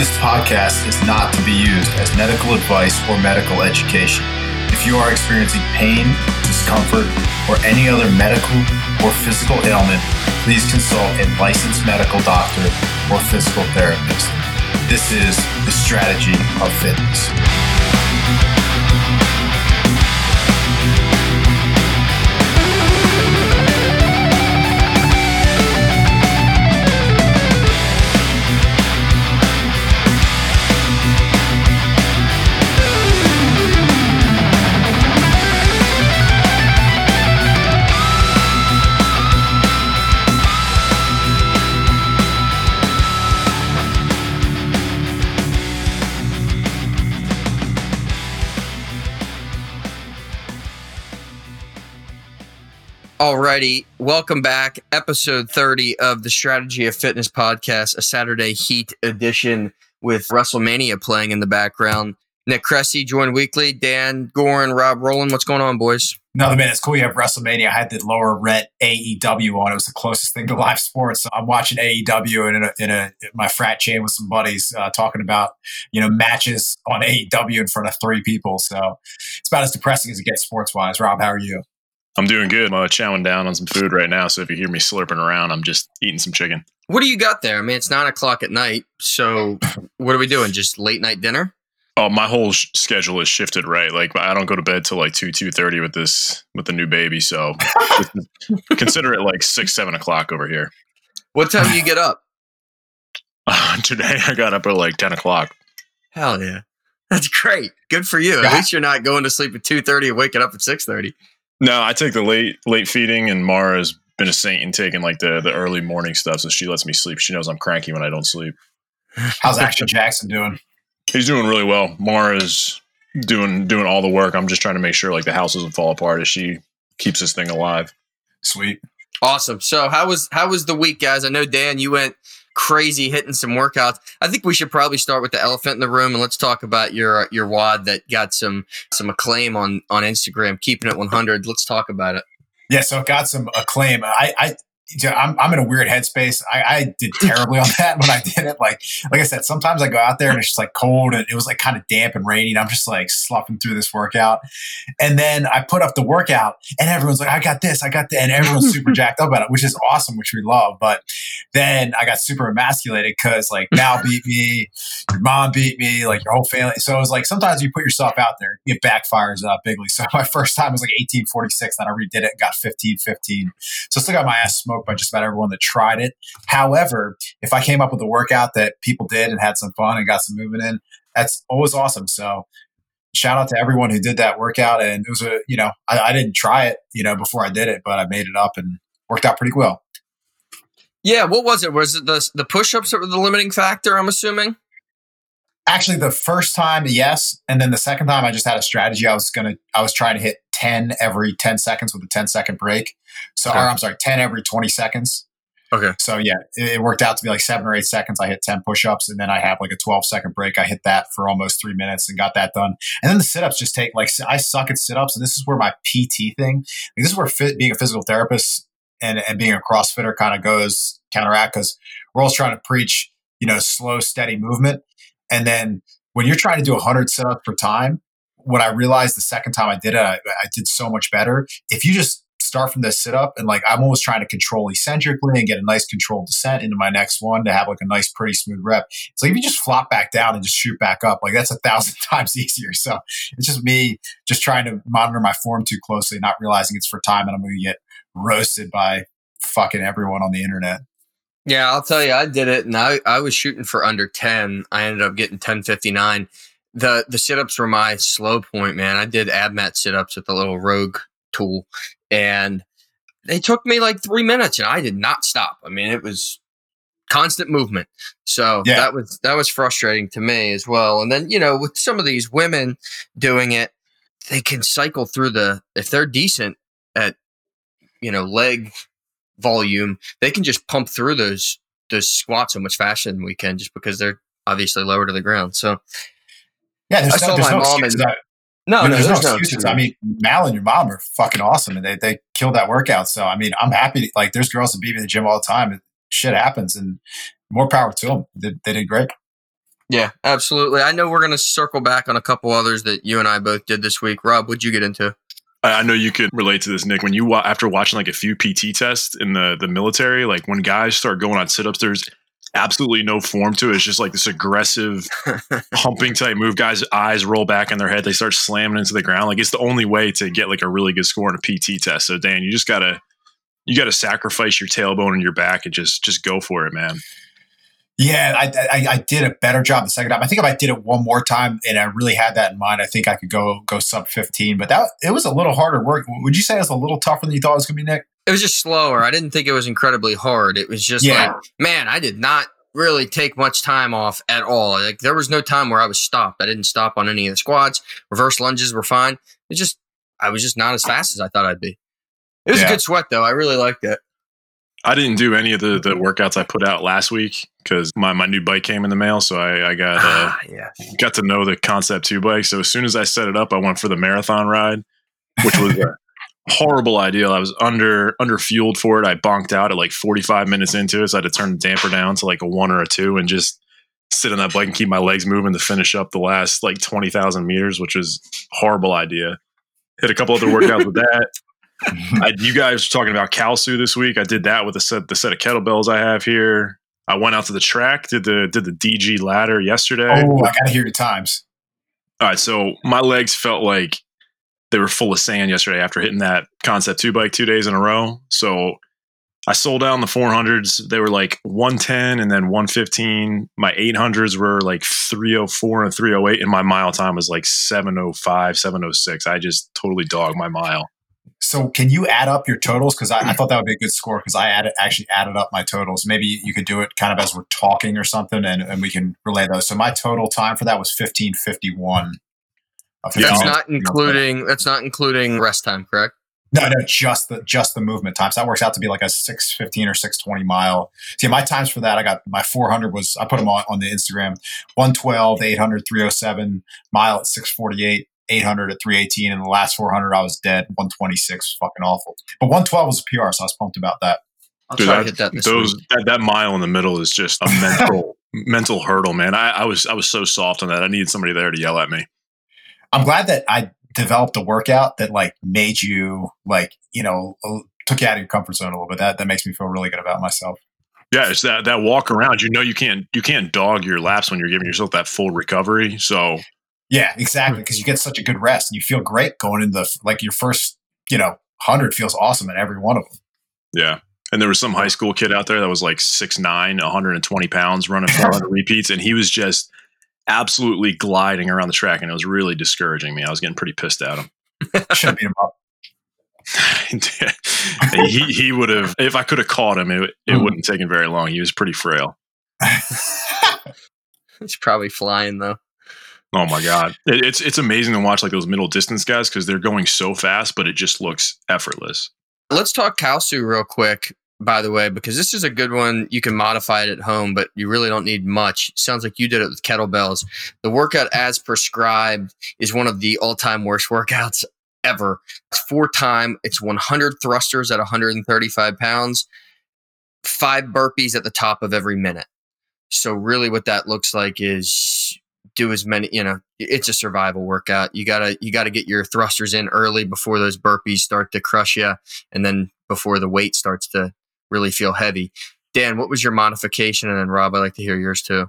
This podcast is not to be used as medical advice or medical education. If you are experiencing pain, discomfort, or any other medical or physical ailment, please consult a licensed medical doctor or physical therapist. This is the strategy of fitness. Alrighty, welcome back. Episode 30 of the Strategy of Fitness podcast, a Saturday Heat edition with WrestleMania playing in the background. Nick Creasey joined weekly. Dan Gorin, Rob Roland. What's going on, boys? Another man, it's cool you have WrestleMania. I had the lower rent AEW on. It was the closest thing to live sports. I'm watching AEW and in, a, in a my frat chain with some buddies uh, talking about you know matches on AEW in front of three people. So it's about as depressing as it gets sports wise. Rob, how are you? I'm doing good. I'm uh, chowing down on some food right now. So if you hear me slurping around, I'm just eating some chicken. What do you got there? I mean, it's nine o'clock at night. So what are we doing? Just late night dinner? Oh, my whole sh- schedule is shifted right. Like I don't go to bed till like two two thirty with this with the new baby. So consider it like six seven o'clock over here. What time do you get up? Uh, today I got up at like ten o'clock. Hell yeah, that's great. Good for you. At least you're not going to sleep at two thirty and waking up at six thirty. No, I take the late late feeding, and Mara's been a saint in taking like the the early morning stuff, so she lets me sleep. She knows I'm cranky when I don't sleep. How's Action Jackson doing? He's doing really well. Mara's doing doing all the work. I'm just trying to make sure like the house doesn't fall apart as she keeps this thing alive. Sweet. Awesome. So how was how was the week, guys? I know Dan, you went crazy hitting some workouts. I think we should probably start with the elephant in the room and let's talk about your uh, your WOD that got some some acclaim on on Instagram, keeping it 100. Let's talk about it. Yeah, so it got some acclaim. I, I I'm, I'm in a weird headspace. I, I did terribly on that when I did it. Like, like I said, sometimes I go out there and it's just like cold and it was like kind of damp and rainy. And I'm just like sloughing through this workout. And then I put up the workout and everyone's like, I got this, I got that. And everyone's super jacked up about it, which is awesome, which we love. But then I got super emasculated because like now beat me, your mom beat me, like your whole family. So it was like sometimes you put yourself out there, it backfires up bigly. So my first time was like 1846. Then I redid it and got 1515. So I still got my ass smoked by just about everyone that tried it. However, if I came up with a workout that people did and had some fun and got some movement in, that's always awesome. So shout out to everyone who did that workout. And it was a, you know, I, I didn't try it, you know, before I did it, but I made it up and worked out pretty well. Yeah, what was it? Was it the the push-ups that were the limiting factor? I'm assuming. Actually, the first time, yes, and then the second time, I just had a strategy. I was gonna, I was trying to hit ten every ten seconds with a 10 second break. So, okay. or I'm sorry, ten every twenty seconds. Okay. So yeah, it, worked out to be like seven or eight seconds. I hit ten push-ups, and then I have like a twelve second break. I hit that for almost three minutes and got that done. And then the sit-ups just take like I suck at sit-ups, and this is where my PT thing. Like, this is where fit, being a physical therapist and and being a CrossFitter kind of goes counteract because we're always trying to preach you know slow steady movement and then when you're trying to do 100 sit-ups per time, what I realized the second time I did it, I, I did so much better. If you just start from this sit up and like I'm always trying to control eccentrically and get a nice controlled descent into my next one to have like a nice, pretty smooth rep. It's like if you just flop back down and just shoot back up, like that's a thousand times easier. So it's just me just trying to monitor my form too closely, not realizing it's for time and I'm going to get roasted by fucking everyone on the internet. Yeah, I'll tell you, I did it, and I, I was shooting for under ten. I ended up getting ten fifty nine. The the sit ups were my slow point, man. I did ab mat sit ups with the little Rogue tool, and they took me like three minutes, and I did not stop. I mean, it was constant movement. So yeah. that was that was frustrating to me as well. And then you know, with some of these women doing it, they can cycle through the if they're decent at you know leg volume, they can just pump through those those squats so much faster than we can, just because they're obviously lower to the ground. So yeah, there's I no, saw my no mom and no, no, there's, there's no, excuses. I mean, Mal and your mom are fucking awesome, and they they killed that workout. So I mean, I'm happy. To, like, there's girls that beat me in the gym all the time. shit happens, and more power to them. They, they did great. Yeah, absolutely. I know we're going to circle back on a couple others that you and I both did this week. Rob, what'd you get into? I I know you could relate to this, Nick. When you after watching like a few PT tests in the the military, like when guys start going on sit ups, there's absolutely no form to it. It's just like this aggressive humping type move. Guys' eyes roll back in their head. They start slamming into the ground. Like it's the only way to get like a really good score in a PT test. So Dan, you just gotta you gotta sacrifice your tailbone and your back and just just go for it, man. Yeah, I, I, I did a better job the second time. I think if I did it one more time and I really had that in mind, I think I could go go sub fifteen. But that it was a little harder work. Would you say it was a little tougher than you thought it was going to be, Nick? It was just slower. I didn't think it was incredibly hard. It was just Yeah. like, man, I did not really take much time off at all. Like there was no time where I was stopped. I didn't stop on any of the squats. Reverse lunges were fine. It just I was just not as fast as I thought I'd be. It was Yeah. a good sweat though. I really liked it. I didn't do any of the, the workouts I put out last week because my, my new bike came in the mail. So I, I got uh, Ah, yeah. got to know the Concept 2 bike. So as soon as I set it up, I went for the marathon ride, which was horrible idea. I was under under fueled for it. I bonked out at like 45 minutes into it. So I had to turn the damper down to like a one or a two and just sit on that bike and keep my legs moving to finish up the last like 20,000 meters, which was horrible idea. Hit a couple other workouts with that. I, you guys were talking about Kalsu this week. I did that with the set the set of kettlebells I have here. I went out to the track, did the did the DG ladder yesterday. Oh, I got to hear your times. All right, so my legs felt like they were full of sand yesterday after hitting that Concept 2 bike two days in a row. So I sold down the 400s. They were like 110 and then 115. My 800s were like 304 and 308. And my mile time was like 705, 706. I just totally dogged my mile. So, can you add up your totals? Because I, I mm-hmm. thought that would be a good score. Because I added actually added up my totals. Maybe you could do it kind of as we're talking or something, and, and we can relay those. So, my total time for that was fifteen fifty one. Yeah, That's I'll- not including that's not including rest time, correct? No, no, just the just the movement times. So that works out to be like a six fifteen or six twenty mile. See, my times for that, I got my four hundred was I put them on, on the Instagram 112, 800, 307, mile at six forty eight, eight hundred at three eighteen, and the last four hundred I was dead, one twenty six, fucking awful. But one twelve was a PR, so I was pumped about that. I'll Dude, try to that- hit that this Those week. that, that mile in the middle is just a mental mental hurdle, man. I, I was I was so soft on that. I needed somebody there to yell at me. I'm glad that I developed a workout that like made you like you know took you out of your comfort zone a little bit. That that makes me feel really good about myself. Yeah, it's that that walk around. You know, you can't you can't dog your laps when you're giving yourself that full recovery. So Yeah, exactly. Because you get such a good rest and you feel great going into like your first, you know, hundred feels awesome in every one of them. yeah. And there was some high school kid out there that was like 6'9", 120 pounds, running 400 repeats, and he was just absolutely gliding around the track, and it was really discouraging me. I was getting pretty pissed at him. Should beat him up. he he would have if I could have caught him, it it Hmm. wouldn't have taken very long. He was pretty frail. He's probably flying though. Oh my god, it, it's it's amazing to watch like those middle distance guys because they're going so fast, but it just looks effortless. Let's talk Kalsu real quick, by the way, because this is a good one. You can modify it at home, but you really don't need much. Sounds like you did it with kettlebells. The workout as prescribed is one of the all time worst workouts ever. It's four time, it's 100 thrusters at 135 pounds, five burpees at the top of every minute. So, really, what that looks like is do as many you know it's a survival workout you gotta you gotta get your thrusters in early before those burpees start to crush you and then before the weight starts to really feel heavy. Dan, what was your modification? And then Rob, I'd like to hear yours too.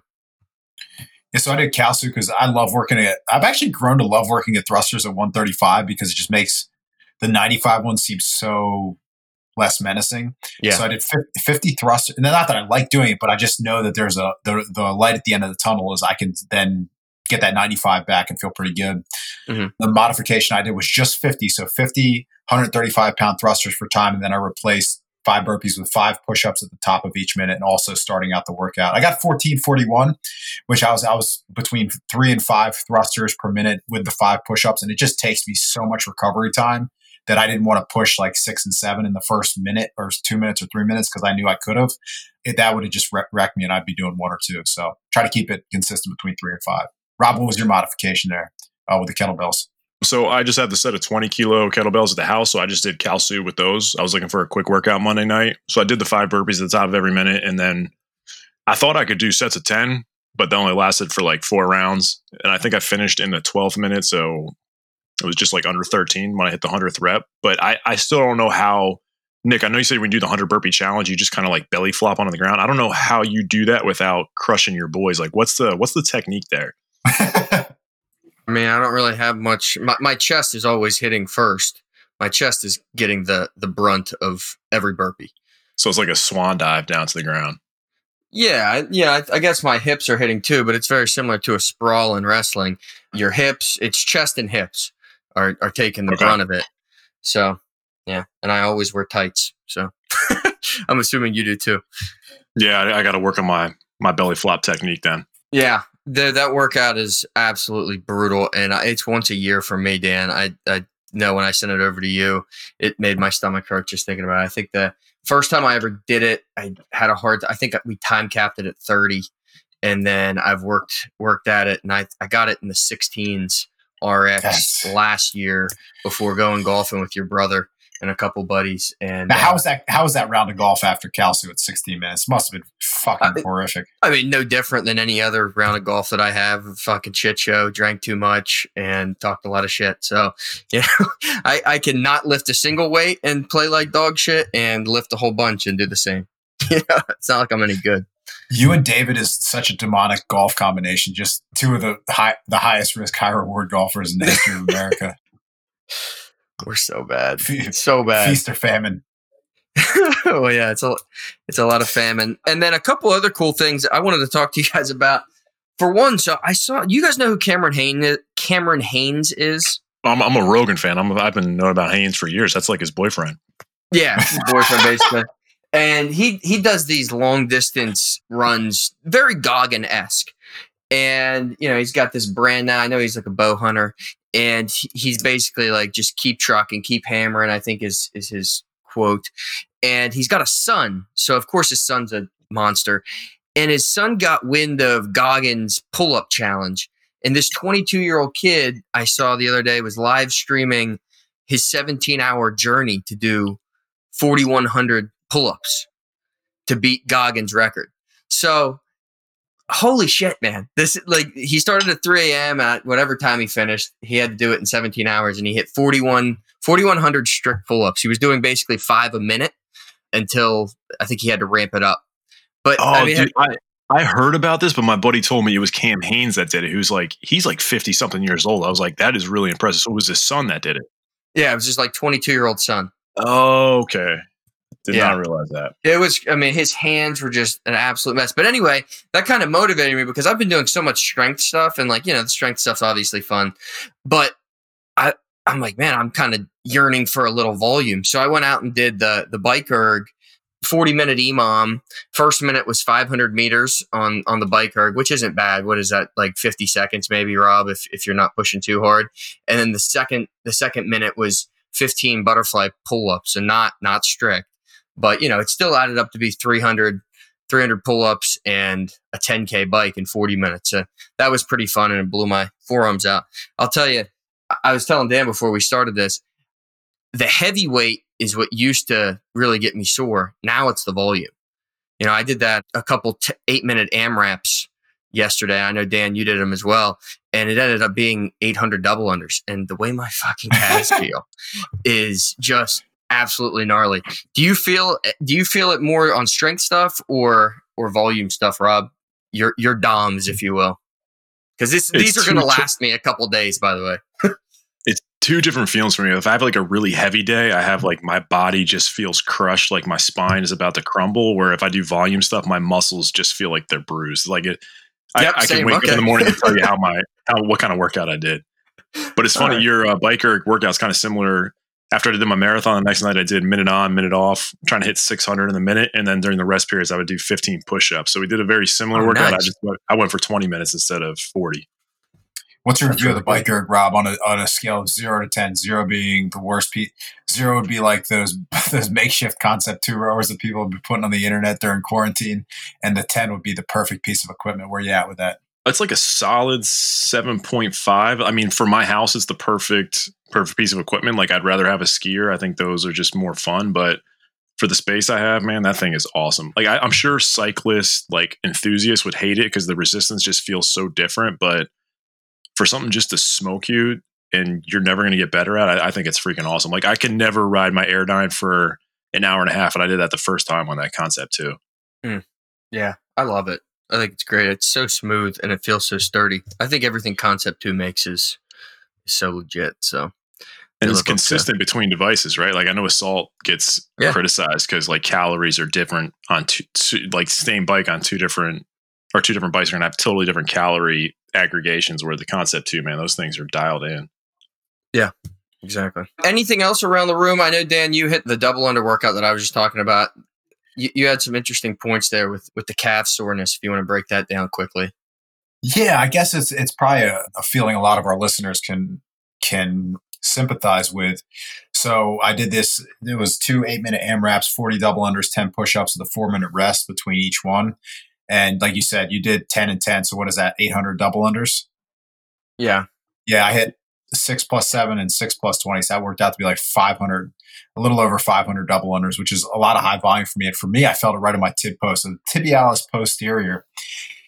Yeah, so I did Kalsu because I love working at. I've actually grown to love working at thrusters at 135 because it just makes the 95 one seem so less menacing. Yeah. So I did 50, 50 thrusters, and not that I like doing it, but I just know that there's a the, the light at the end of the tunnel is I can then get that 95 back and feel pretty good. Mhm. The modification I did was just 50, so 50 135 pound thrusters for time, and then I replaced five burpees with five push-ups at the top of each minute and also starting out the workout. I got 1441, which I was I was between three and five thrusters per minute with the five push-ups, and it just takes me so much recovery time that I didn't want to push like six and seven in the first minute or two minutes or three minutes because I knew I could have. That would have just wrecked me, and I'd be doing one or two. So try to keep it consistent between three and five. Rob, what was your modification there uh, with the kettlebells? So I just had the set of 20 kilo kettlebells at the house. So I just did Kalsu with those. I was looking for a quick workout Monday night. So I did the five burpees at the top of every minute. And then I thought I could do sets of 10, but that only lasted for like four rounds. And I think I finished in the 12th minute. So it was just like under 13 when I hit the 100th rep. But I, I still don't know how, Nick, I know you said when you do the 100 burpee challenge, you just kind of like belly flop onto the ground. I don't know how you do that without crushing your boys. Like, what's the, what's the technique there? I mean, I don't really have much. My, my chest is always hitting first. My chest is getting the the brunt of every burpee. So it's like a swan dive down to the ground. Yeah, yeah. I, I guess my hips are hitting too, but it's very similar to a sprawl in wrestling. Your hips, it's chest and hips are are taking the Okay. brunt of it. So yeah, and I always wear tights. So I'm assuming you do too. Yeah, I, I got to work on my my belly flop technique then. Yeah, the, that workout is absolutely brutal, and I, it's once a year for me, Dan. I I know when I sent it over to you, it made my stomach hurt just thinking about it. I think the first time I ever did it, I had a hard. I think we time capped it at thirty, and then I've worked worked at it, and I I got it in the sixteens RX Yes. last year before going golfing with your brother and a couple buddies. And Now, uh, how was that? How was that round of golf after Kalsu at 16 minutes? Must have been fucking I- horrific. I mean, no different than any other round of golf that I have. Fucking shit show, drank too much, and talked a lot of shit. So, you know, I, I can not lift a single weight and play like dog shit, and lift a whole bunch and do the same. You know, it's not like I'm any good. You and David is such a demonic golf combination. Just two of the high, the highest risk, high reward golfers in the history of America. We're so bad, so bad. Feast or famine. oh yeah, it's a it's a lot of famine, and then a couple other cool things I wanted to talk to you guys about. For one, so I saw you guys know who Cameron Hanes Cameron Hanes is. I'm, I'm a Rogan fan. I'm, I've been knowing about Hanes for years. That's like his boyfriend. Yeah, his boyfriend basically. And he he does these long distance runs, very Goggin esque. And you know he's got this brand now. I know he's like a bow hunter, and he's basically like just keep trucking, keep hammering. I think is is his quote. And he's got a son, so of course his son's a monster. And his son got wind of Goggins pull up challenge. And this 22 year old kid I saw the other day was live streaming his 17 hour journey to do 4,100 pull ups to beat Goggins' record. So, holy shit, man. This, like, he started at 3 a.m. at whatever time he finished. He had to do it in 17 hours and he hit 41, 4,100 strict pull ups. He was doing basically five a minute until I think he had to ramp it up. But Oh, I mean, dude, I, I heard about this, but my buddy told me it was Cam Hanes that did it. Who's like, he's like 50 something years old. I was like, that is really impressive. So it was his son that did it. yeah, it was just like 22 year old son. Oh, okay. Did Yeah. not realize that. It was, I mean, his hands were just an absolute mess. But anyway, that kind of motivated me because I've been doing so much strength stuff and like, you know, the strength stuff's obviously fun. But I I'm like, man, I'm kind of yearning for a little volume. So I went out and did the the bike erg 40 minute EMOM. First minute was 500 meters on on the bike erg, which isn't bad. What is that? Like 50 seconds maybe, Rob, if if you're not pushing too hard. And then the second the second minute was 15 butterfly pull-ups and not not strict but you know it still added up to be 300 300 pull-ups and a 10k bike in 40 minutes. So that was pretty fun and it blew my forearms out. I'll tell you I- was telling dan before we started this the heavyweight is what used to really get me sore. Now it's the volume. You know i did that a couple t- eight minute amraps yesterday. I know dan you did them as well. And it ended up being 800 double unders. And the way my fucking calves feel is just absolutely gnarly. Do you feel do you feel it more on strength stuff or or volume stuff, Rob? Your your DOMs, if you will. Because this these It's are gonna last me a couple days, by the way. It's two different feelings for me. If I have like a really heavy day, I have like my body just feels crushed, like my spine is about to crumble. Where if I do volume stuff, my muscles just feel like they're bruised. Like it, Yep, I, I can wake up in the morning and tell you how my how what kind of workout I did. But it's funny, Alright. your uh, biker workout's kind of similar. After I did my marathon, the next night I did minute on, minute off, trying to hit 600 in the minute, and then during the rest periods I would do 15 push-ups. So we did a very similar Oh, workout. I just went, I went for 20 minutes instead of 40. What's your review of the bike erg, Rob, on a on a scale of zero to ten? Zero being the worst piece. Zero would be like those those makeshift concept two rowers that people have been putting on the internet during quarantine, and the ten would be the perfect piece of equipment. Where you at with that? It's like a solid 7.5. I mean, for my house, it's the perfect perfect piece of equipment. Like I'd rather have a skier. I think those are just more fun. But for the space I have, man, that thing is awesome. Like I, I'm sure cyclists, like enthusiasts, would hate it because the resistance just feels so different. But for something just to smoke you and you're never going to get better at, I, I think it's freaking awesome. Like I can never ride my Airdyne for an hour and a half, and I did that the first time on that Concept 2. Hmm. Yeah, I love it. I think it's great. It's so smooth and it feels so sturdy. I think everything Concept 2 makes is so legit. So and it's live up to- consistent between devices, right? Like I know Assault gets Yeah. criticized because like calories are different on two, two, like same bike on two different or two different bikes are gonna have totally different calorie aggregations. Where the Concept 2, man, those things are dialed in. Yeah, exactly. Anything else around the room? I know Dan, you hit the double under workout that I was just talking about. You, you had some interesting points there with with the calf soreness. If you want to break that down quickly. Yeah, I guess it's it's probably a, a feeling a lot of our listeners can can sympathize with. So I did this. It was two eight minute AMRAPs, forty double unders, ten push ups with a four minute rest between each one. And like you said, you did ten and ten. So what is that? Eight hundred double unders. Yeah. Yeah, I hit six plus seven and six plus twenty. So that worked out to be like five hundred, a little over five hundred double unders, which is a lot of high volume for me. And for me, I felt it right on my tib post. So the tibialis posterior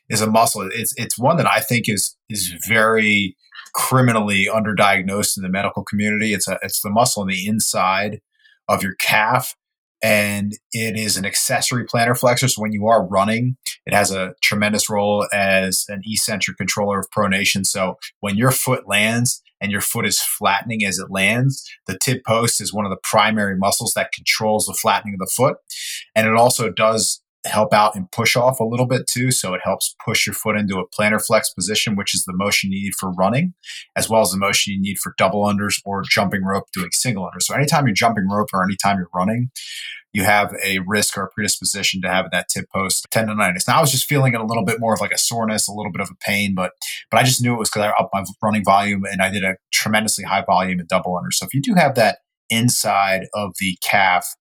is a muscle. It's it's one that I think is is very criminally underdiagnosed in the medical community. It's a it's the muscle on the inside of your calf, and it is an accessory plantar flexor. So when you are running, it has a tremendous role as an eccentric controller of pronation. So when your foot lands and your foot is flattening as it lands, the tib post is one of the primary muscles that controls the flattening of the foot, and it also does help out and push off a little bit too. So it helps push your foot into a plantar flex position, which is the motion you need for running, as well as the motion you need for double unders or jumping rope doing single unders. So anytime you're jumping rope or anytime you're running, you have a risk or a predisposition to have that tib post tendonitis. Now I was just feeling it a little bit more of like a soreness, a little bit of a pain, but but I just knew it was because I upped my running volume and I did a tremendously high volume in double unders. So if you do have that inside of the calf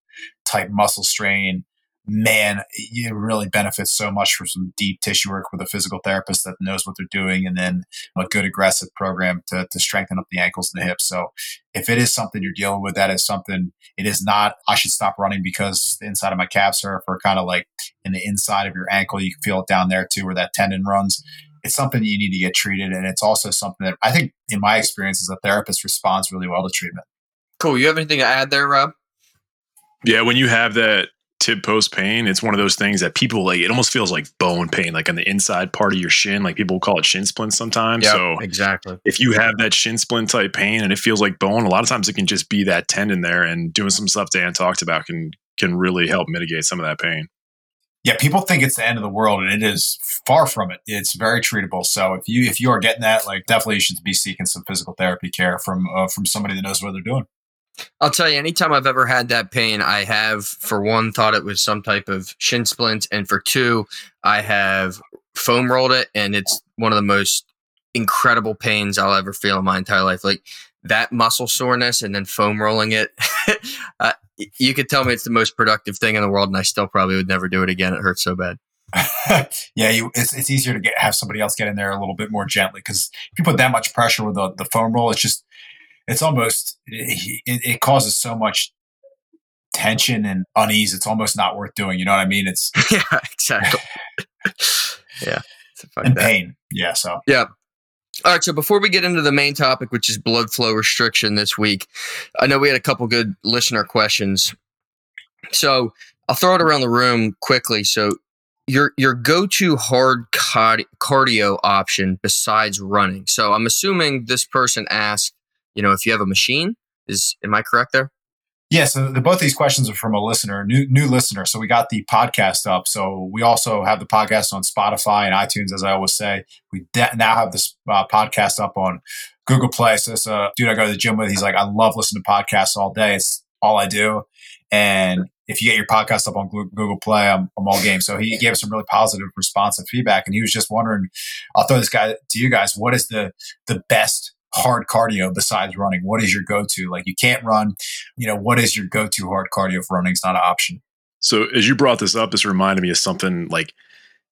type muscle strain, man, it really benefits so much for some deep tissue work with a physical therapist that knows what they're doing and then a good aggressive program to, to strengthen up the ankles and the hips. So if it is something you're dealing with, that is something it is not, I should stop running because the inside of my calves are, are kind of like in the inside of your ankle. You can feel it down there too, where that tendon runs. It's something you need to get treated. And it's also something that I think in my experience as a therapist responds really well to treatment. Cool. You have anything to add there, Rob? Yeah, when you have that tib post pain, it's one of those things that people like. It almost feels like bone pain, like on the inside part of your shin. Like people call it shin splint sometimes. So exactly. if you have that shin splint type pain and it feels like bone, a lot of times it can just be that tendon there. And doing some stuff Dan talked about can can really help mitigate some of that pain. Yeah, people think it's the end of the world, and it is far from it. It's very treatable. So if you if you are getting that, like definitely you should be seeking some physical therapy care from uh, from somebody that knows what they're doing. I'll tell you, anytime I've ever had that pain, I have, for one, thought it was some type of shin splint. And for two, I have foam rolled it. And it's one of the most incredible pains I'll ever feel in my entire life. Like that muscle soreness and then foam rolling it. uh, you could tell me it's the most productive thing in the world. And I still probably would never do it again. It hurts so bad. yeah, you, it's it's easier to get have somebody else get in there a little bit more gently because if you put that much pressure with the, the foam roll, it's just it's almost it, it causes so much tension and unease. It's almost not worth doing. You know what I mean? It's yeah, exactly. yeah, and that. pain. Yeah. So yeah. All right, so before we get into the main topic, which is blood flow restriction this week, I know we had a couple good listener questions. So I'll throw it around the room quickly. So your your go to hard cardio option besides running. So I'm assuming this person asked, you know, if you have a machine. Is am I correct there? Yeah, so the, both these questions are from a listener, new new listener. So we got the podcast up. So we also have the podcast on Spotify and iTunes, as I always say. We de- now have this uh, podcast up on Google Play. So this uh, dude I go to the gym with, he's like, I love listening to podcasts all day. It's all I do. And if you get your podcast up on Google Play, I'm, I'm all game. So he gave us some really positive response and feedback. And he was just wondering, I'll throw this guy to you guys. What is the the best hard cardio besides running? What is your go to? Like you can't run you know, what is your go to hard cardio for running? It's not an option? So as you brought this up, this reminded me of something like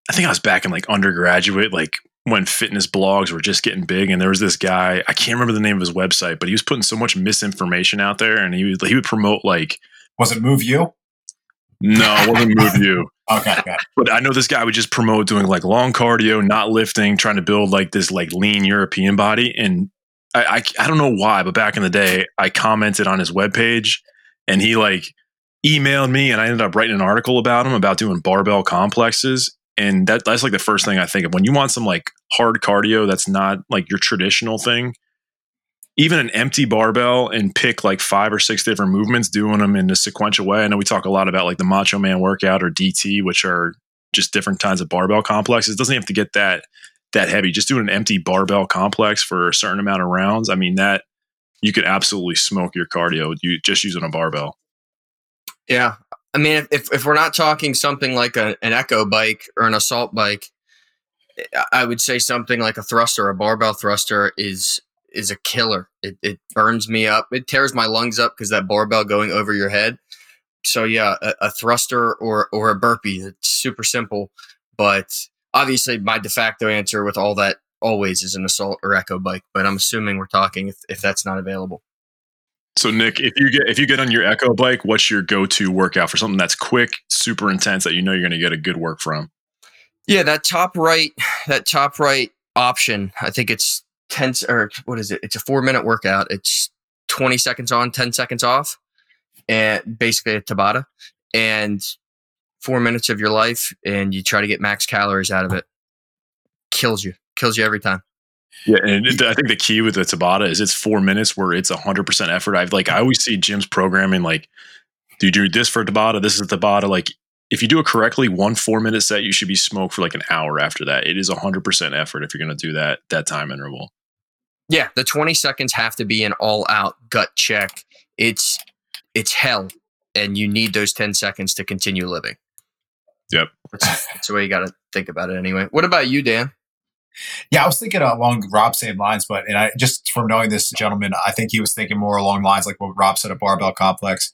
I think I was back in like undergraduate, like when fitness blogs were just getting big, and there was this guy I can't remember the name of his website, but he was putting so much misinformation out there, and he would he would promote like Was it Move You? No, it wasn't move you. Okay. But I know this guy would just promote doing like long cardio, not lifting, trying to build like this like lean European body. And I, I, I don't know why, but back in the day, I commented on his webpage and he like emailed me and I ended up writing an article about him about doing barbell complexes. And that that's like the first thing I think of when you want some like hard cardio that's not like your traditional thing. Even an empty barbell and pick like five or six different movements, doing them in a sequential way. I know we talk a lot about like the Macho Man workout or DT, which are just different kinds of barbell complexes. It doesn't have to get that that heavy. Just doing an empty barbell complex for a certain amount of rounds. I mean that you could absolutely smoke your cardio you just using a barbell. Yeah. I mean, if, if we're not talking something like a, an echo bike or an assault bike, I would say something like a thruster, a barbell thruster is is a killer. It, it burns me up. It tears my lungs up because that barbell going over your head. So yeah, a, a thruster or or a burpee. It's super simple, but obviously my de facto answer with all that always is an assault or echo bike. But I'm assuming we're talking if, if that's not available. So Nick, if you get if you get on your Echo bike, what's your go-to workout for something that's quick, super intense that you know you're going to get a good work from? Yeah, that top right, that top right option. I think it's ten or what is it? It's a four minute workout. It's twenty seconds on, ten seconds off, and basically a Tabata, and four minutes of your life, and you try to get max calories out of it. Kills you, kills you every time. Yeah, and I think the key with the Tabata is it's four minutes where it's hundred percent effort. I've like I always see gyms programming like, do you do this for Tabata? This is Tabata. Like if you do it correctly, one four minute set, you should be smoked for like an hour after that. It is hundred percent effort if you're going to do that that time interval. Yeah, the twenty seconds have to be an all out gut check. It's it's hell, and you need those ten seconds to continue living. Yep, that's, that's the way you got to think about it. Anyway, what about you, Dan? Yeah, I was thinking along Rob's same lines, but and I just from knowing this gentleman, I think he was thinking more along lines like what Rob said, a barbell complex.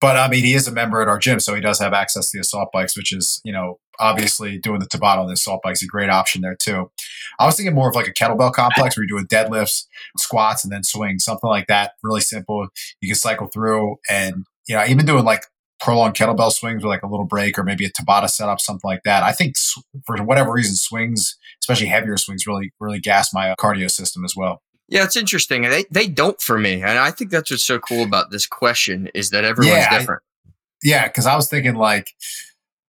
But I mean, he is a member at our gym, so he does have access to the assault bikes, which is, you know, obviously doing the Tabata on the assault bike is a great option there too. I was thinking more of like a kettlebell complex where you're doing deadlifts, squats, and then swings, something like that. Really simple. You can cycle through, and you know, even doing like prolonged kettlebell swings with like a little break or maybe a Tabata setup, something like that. I think for whatever reason, swings, especially heavier swings, really really gas my cardio system as well. Yeah, it's interesting. They they don't for me, and I think that's what's so cool about this question is that everyone's yeah, different. I, yeah, because I was thinking like,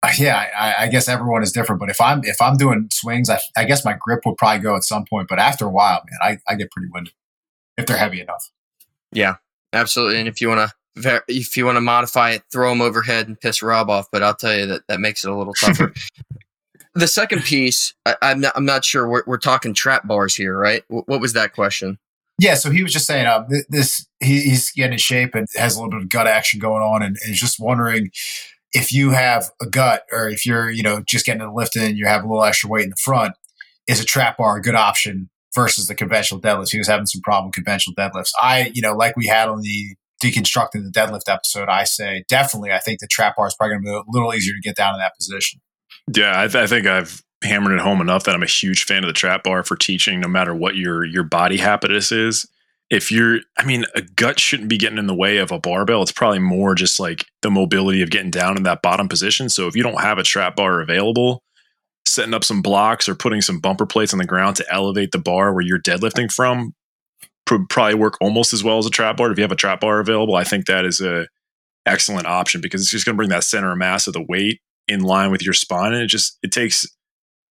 uh, yeah, I, I, guess everyone is different. But if I'm if I'm doing swings, I, I guess my grip would probably go at some point. But after a while, man, I, I get pretty winded if they're heavy enough. Yeah, absolutely. And if you want to if you want to modify it, throw them overhead and piss Rob off. But I'll tell you that that makes it a little tougher. the second piece, I, am not, I'm not sure. We're, we're talking trap bars here, right? W- what was that question? Yeah, so he was just saying, uh, this he, he's getting in shape and has a little bit of gut action going on, and, and is just wondering if you have a gut or if you're, you know, just getting a lift in, you have a little extra weight in the front, is a trap bar a good option versus the conventional deadlifts? He was having some problem with conventional deadlifts. I, you know, like we had on the deconstructing the deadlift episode, I say definitely. I think the trap bar is probably going to be a little easier to get down in that position. Yeah, I, th- I, think I've hammered it home enough that I'm a huge fan of the trap bar for teaching, no matter what your your body habitus is. If you're, I mean, a gut shouldn't be getting in the way of a barbell. It's probably more just like the mobility of getting down in that bottom position. So if you don't have a trap bar available, setting up some blocks or putting some bumper plates on the ground to elevate the bar where you're deadlifting from probably work almost as well as a trap bar. If you have a trap bar available, I think that is a excellent option because it's just going to bring that center of mass of the weight in line with your spine, and it just it takes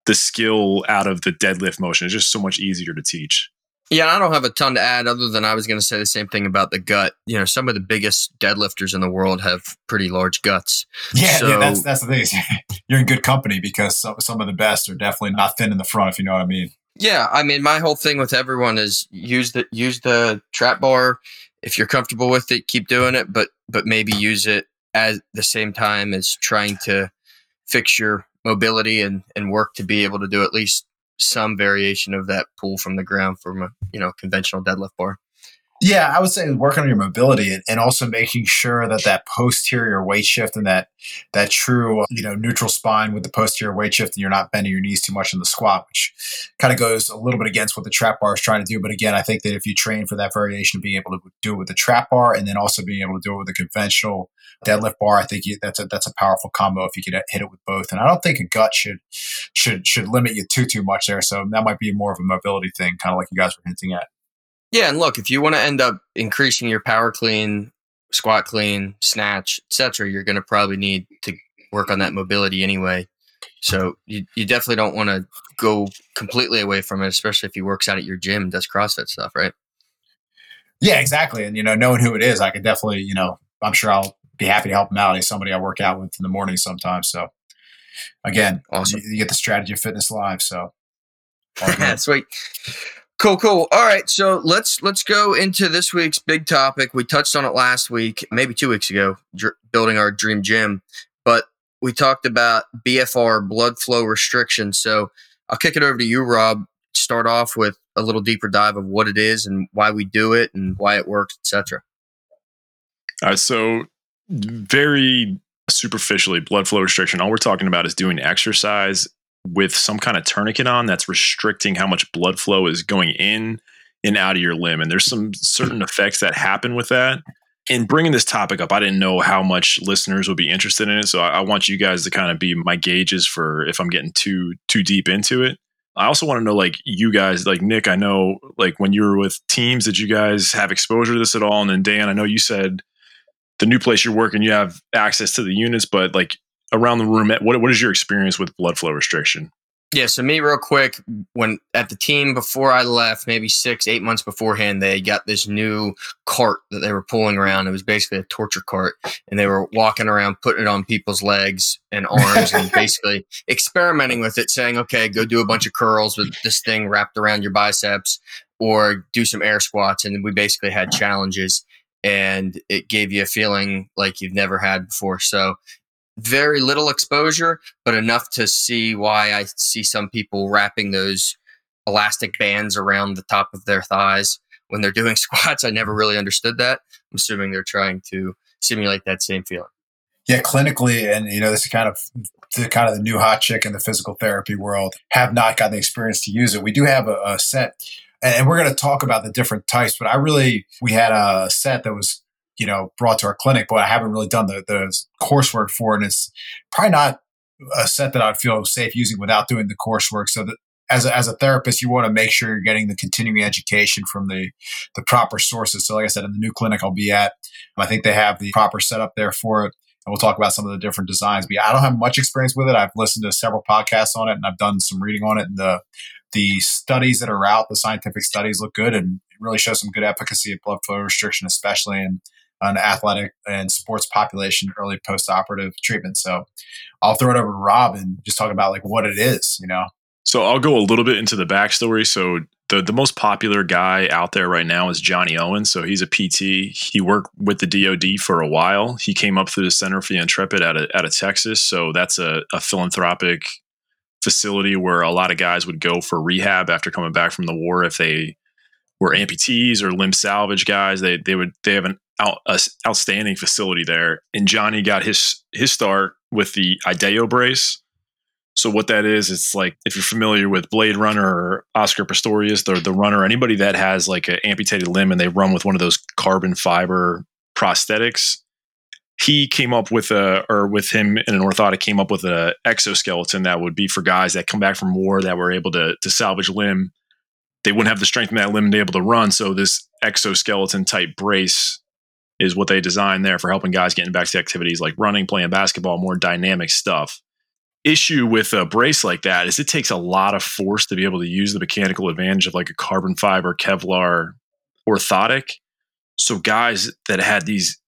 the skill out of the deadlift motion. It's just so much easier to teach. Yeah, I don't have a ton to add other than I was going to say the same thing about the gut. You know, some of the biggest deadlifters in the world have pretty large guts. Yeah, so, yeah that's that's the thing. You're in good company because some, some of the best are definitely not thin in the front, if you know what I mean. Yeah, I mean, my whole thing with everyone is use the use the trap bar. If you're comfortable with it, keep doing it, but but maybe use it at the same time as trying to fix your mobility and and work to be able to do at least some variation of that pull from the ground from a you know conventional deadlift bar. Yeah, I would say working on your mobility and, also making sure that that posterior weight shift and that that true you know neutral spine with the posterior weight shift and you're not bending your knees too much in the squat, which kind of goes a little bit against what the trap bar is trying to do. But again, I think that if you train for that variation of being able to do it with the trap bar and then also being able to do it with a conventional deadlift bar, I think you, that's a that's a powerful combo if you could hit it with both. And I don't think a gut should should should limit you too too much there. So that might be more of a mobility thing, kind of like you guys were hinting at. Yeah, and look, if you want to end up increasing your power clean, squat clean, snatch, etc., you're going to probably need to work on that mobility anyway. So you, you definitely don't want to go completely away from it, especially if he works out at your gym, does CrossFit stuff, right? Yeah, exactly. And you know, knowing who it is, I could definitely, you know, I'm sure I'll be happy to help him out. He's somebody I work out with in the morning sometimes. So again, awesome. you, you get the strategy of fitness live. So sweet. Cool, cool. All right, so let's let's go into this week's big topic. We touched on it last week, maybe two weeks ago, dr- building our dream gym, but we talked about BFR blood flow restriction. So I'll kick it over to you, Rob. Start off with a little deeper dive of what it is and why we do it and why it works, etc. Uh, so very superficially, blood flow restriction. All we're talking about is doing exercise with some kind of tourniquet on that's restricting how much blood flow is going in and out of your limb. And there's some certain effects that happen with that. And bringing this topic up, I didn't know how much listeners would be interested in it. So I, I want you guys to kind of be my gauges for if I'm getting too too deep into it. I also want to know, like you guys, like Nick. I know, like when you were with teams, did you guys have exposure to this at all? And then Dan, I know you said the new place you're working, you have access to the units, but like around the room, what what is your experience with blood flow restriction? Yeah, so me real quick, when at the team before I left, maybe six, eight months beforehand, they got this new cart that they were pulling around. It was basically a torture cart, and they were walking around putting it on people's legs and arms and basically experimenting with it, saying, okay, go do a bunch of curls with this thing wrapped around your biceps or do some air squats. And we basically had challenges and it gave you a feeling like you've never had before. So very little exposure, but enough to see why I see some people wrapping those elastic bands around the top of their thighs when they're doing squats. I never really understood that. I'm assuming they're trying to simulate that same feeling. Yeah, clinically, and you know, this is kind of the kind of the new hot chick in the physical therapy world. Have not gotten the experience to use it. We do have a, a set, and we're going to talk about the different types. But I really, we had a set that was you know brought to our clinic, but I haven't really done the the coursework for it. And it's probably not a set that I'd feel safe using without doing the coursework. So that as a, as a therapist, you want to make sure you're getting the continuing education from the the proper sources. So, like I said, in the new clinic I'll be at, I think they have the proper setup there for it. And we'll talk about some of the different designs. But yeah, I don't have much experience with it. I've listened to several podcasts on it, and I've done some reading on it. And the the studies that are out, the scientific studies look good, and really show some good efficacy of blood flow restriction, especially in an athletic and sports population early post-operative treatment. So I'll throw it over to Rob and just talk about like what it is, you know. So I'll go a little bit into the backstory. So the the most popular guy out there right now is Johnny Owens. So he's a PT. He worked with the DoD for a while. He came up through the Center for the Intrepid out of out of Texas. So that's a, a philanthropic facility where a lot of guys would go for rehab after coming back from the war if they were amputees or limb salvage guys. They they would they have an out, outstanding facility there. And Johnny got his his start with the IDEO brace. So what that is, it's like if you're familiar with Blade Runner or Oscar Pistorius, the the runner, anybody that has like an amputated limb and they run with one of those carbon fiber prosthetics. He came up with a, or with him and an orthotic came up with an exoskeleton that would be for guys that come back from war that were able to to salvage limb. They wouldn't have the strength in that limb to be able to run. So this exoskeleton type brace is what they designed there for helping guys getting back to activities like running, playing basketball, more dynamic stuff. Issue with a brace like that is it takes a lot of force to be able to use the mechanical advantage of like a carbon fiber Kevlar orthotic. So guys that had these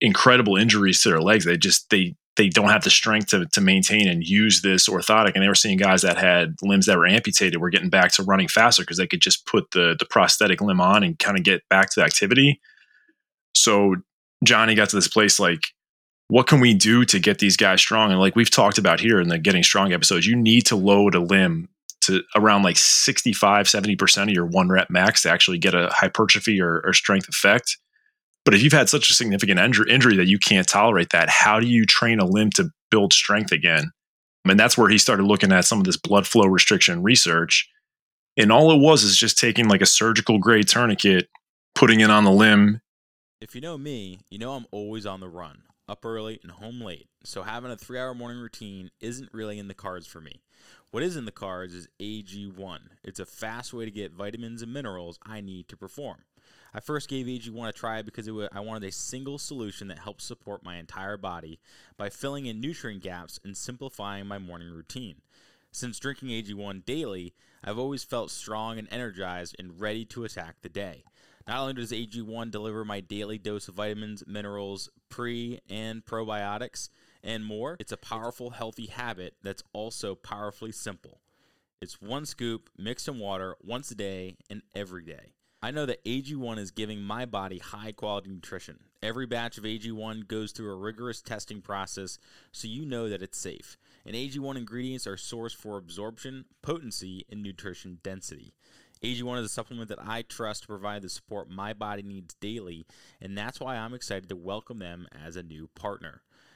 incredible injuries to their legs, they just they they don't have the strength to, to maintain and use this orthotic. And they were seeing guys that had limbs that were amputated were getting back to running faster because they could just put the the prosthetic limb on and kind of get back to activity. So Johnny got to this place like, what can we do to get these guys strong? And like we've talked about here in the Getting Strong episodes, you need to load a limb to around like 65, 70% of your one rep max to actually get a hypertrophy or, or strength effect. But if you've had such a significant injury, that you can't tolerate that, how do you train a limb to build strength again? And that's where he started looking at some of this blood flow restriction research. And all it was is just taking like a surgical grade tourniquet, putting it on the limb. If you know me, you know I'm always on the run, up early and home late. So having a three hour morning routine isn't really in the cards for me. What is in the cards is AG1. It's a fast way to get vitamins and minerals I need to perform. I first gave AG1 a try because was, I wanted a single solution that helps support my entire body by filling in nutrient gaps and simplifying my morning routine. Since drinking AG1 daily, I've always felt strong and energized and ready to attack the day. Not only does AG1 deliver my daily dose of vitamins, minerals, pre and probiotics, and more, it's a powerful, healthy habit that's also powerfully simple. It's one scoop mixed in water once a day and every day. I know that AG1 is giving my body high quality nutrition. Every batch of AG1 goes through a rigorous testing process so you know that it's safe. And AG1 ingredients are sourced for absorption, potency, and nutrition density. AG1 is a supplement that I trust to provide the support my body needs daily, and that's why I'm excited to welcome them as a new partner.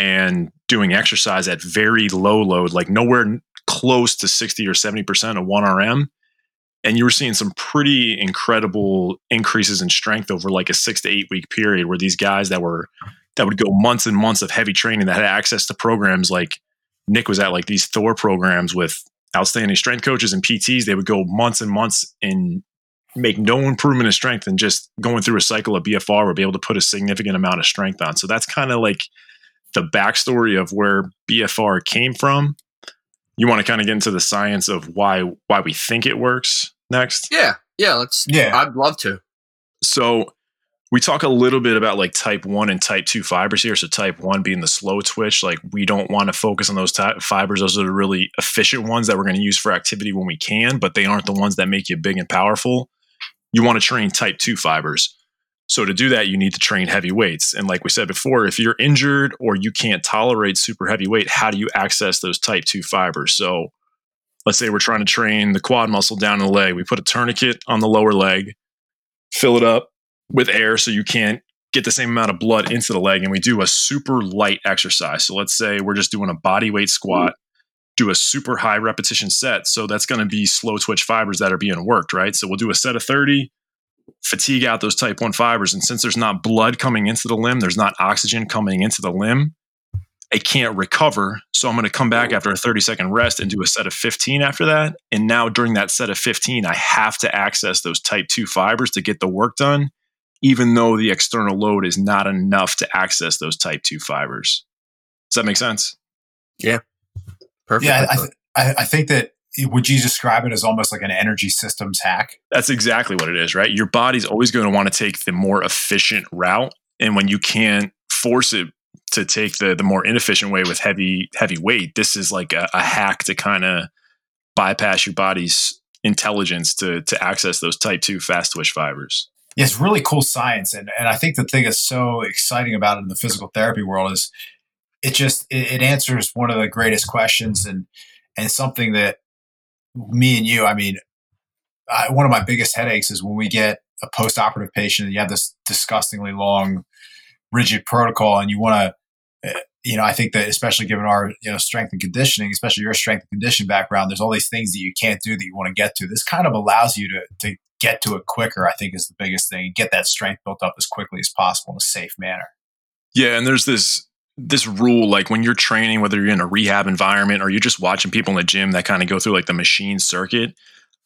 And doing exercise at very low load, like nowhere close to 60 or 70% of 1RM. And you were seeing some pretty incredible increases in strength over like a six to eight week period where these guys that were that would go months and months of heavy training that had access to programs like Nick was at like these Thor programs with outstanding strength coaches and PTs. They would go months and months and make no improvement in strength and just going through a cycle of BFR would be able to put a significant amount of strength on. So that's kind of like the backstory of where BFR came from you want to kind of get into the science of why why we think it works next? Yeah, yeah. Let's. Yeah, I'd love to. So we talk a little bit about like type one and type two fibers here. So type one being the slow twitch, like we don't want to focus on those type fibers. Those are the really efficient ones that we're going to use for activity when we can, but they aren't the ones that make you big and powerful. You want to train type two fibers. So to do that, you need to train heavy weights. And like we said before, if you're injured or you can't tolerate super heavy weight, how do you access those type 2 fibers? So let's say we're trying to train the quad muscle down in the leg. We put a tourniquet on the lower leg, fill it up with air so you can't get the same amount of blood into the leg. And we do a super light exercise. So let's say we're just doing a body weight squat, do a super high repetition set. So that's going to be slow twitch fibers that are being worked, right? So we'll do a set of 30 fatigue out those type 1 fibers. And since there's not blood coming into the limb, there's not oxygen coming into the limb, it can't recover. So I'm going to come back after a 30 second rest and do a set of 15 after that. And now during that set of 15, I have to access those type 2 fibers to get the work done, even though the external load is not enough to access those type 2 fibers. Does that make sense? Yeah. Perfect. Yeah, I, th- I think that would you describe it as almost like an energy systems hack? That's exactly what it is, right? Your body's always going to want to take the more efficient route. And when you can't force it to take the the more inefficient way with heavy heavy weight, this is like a, a hack to kind of bypass your body's intelligence to to access those type two fast twitch fibers. Yeah, it's really cool science. And and I think the thing that's so exciting about it in the physical therapy world is it just it, it answers one of the greatest questions and and something that me and you, I mean, I, one of my biggest headaches is when we get a post-operative patient and you have this disgustingly long, rigid protocol, and you want to, eh, you know, I think that especially given our you know strength and conditioning, especially your strength and conditioning background, there's all these things that you can't do that you want to get to. This kind of allows you to to get to it quicker. I think is the biggest thing. Get that strength built up as quickly as possible in a safe manner. Yeah, and there's this this rule like when you're training whether you're in a rehab environment or you're just watching people in the gym that kind of go through like the machine circuit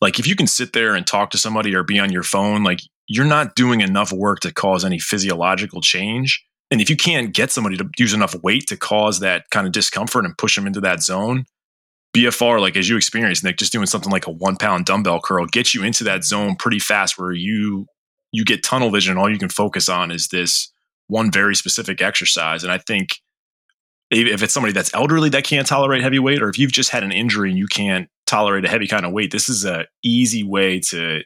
like if you can sit there and talk to somebody or be on your phone like you're not doing enough work to cause any physiological change and if you can't get somebody to use enough weight to cause that kind of discomfort and push them into that zone bfr like as you experience nick just doing something like a one pound dumbbell curl gets you into that zone pretty fast where you you get tunnel vision. All you can focus on is this one very specific exercise. And I think if it's somebody that's elderly that can't tolerate heavy weight, or if you've just had an injury and you can't tolerate a heavy kind of weight, this is a easy way to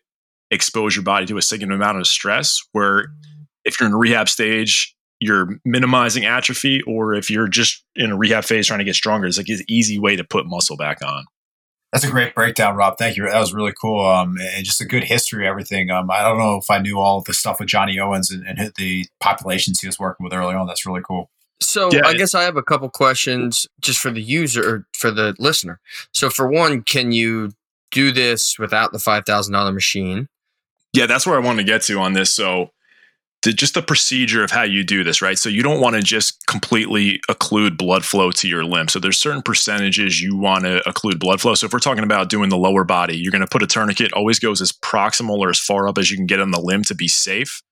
expose your body to a significant amount of stress. Where if you're in a rehab stage, you're minimizing atrophy, or if you're just in a rehab phase trying to get stronger, it's like an easy way to put muscle back on. That's a great breakdown, Rob. Thank you. That was really cool. Um, and just a good history, of everything. Um, I don't know if I knew all the stuff with Johnny Owens and, and the populations he was working with early on. That's really cool. So yeah, I guess I have a couple questions just for the user or for the listener. So for one, can you do this without the five thousand dollar machine? Yeah, that's where I want to get to on this. So the, just the procedure of how you do this, right? So you don't want to just completely occlude blood flow to your limb. So there's certain percentages you want to occlude blood flow. So if we're talking about doing the lower body, you're going to put a tourniquet always goes as proximal or as far up as you can get on the limb to be safe.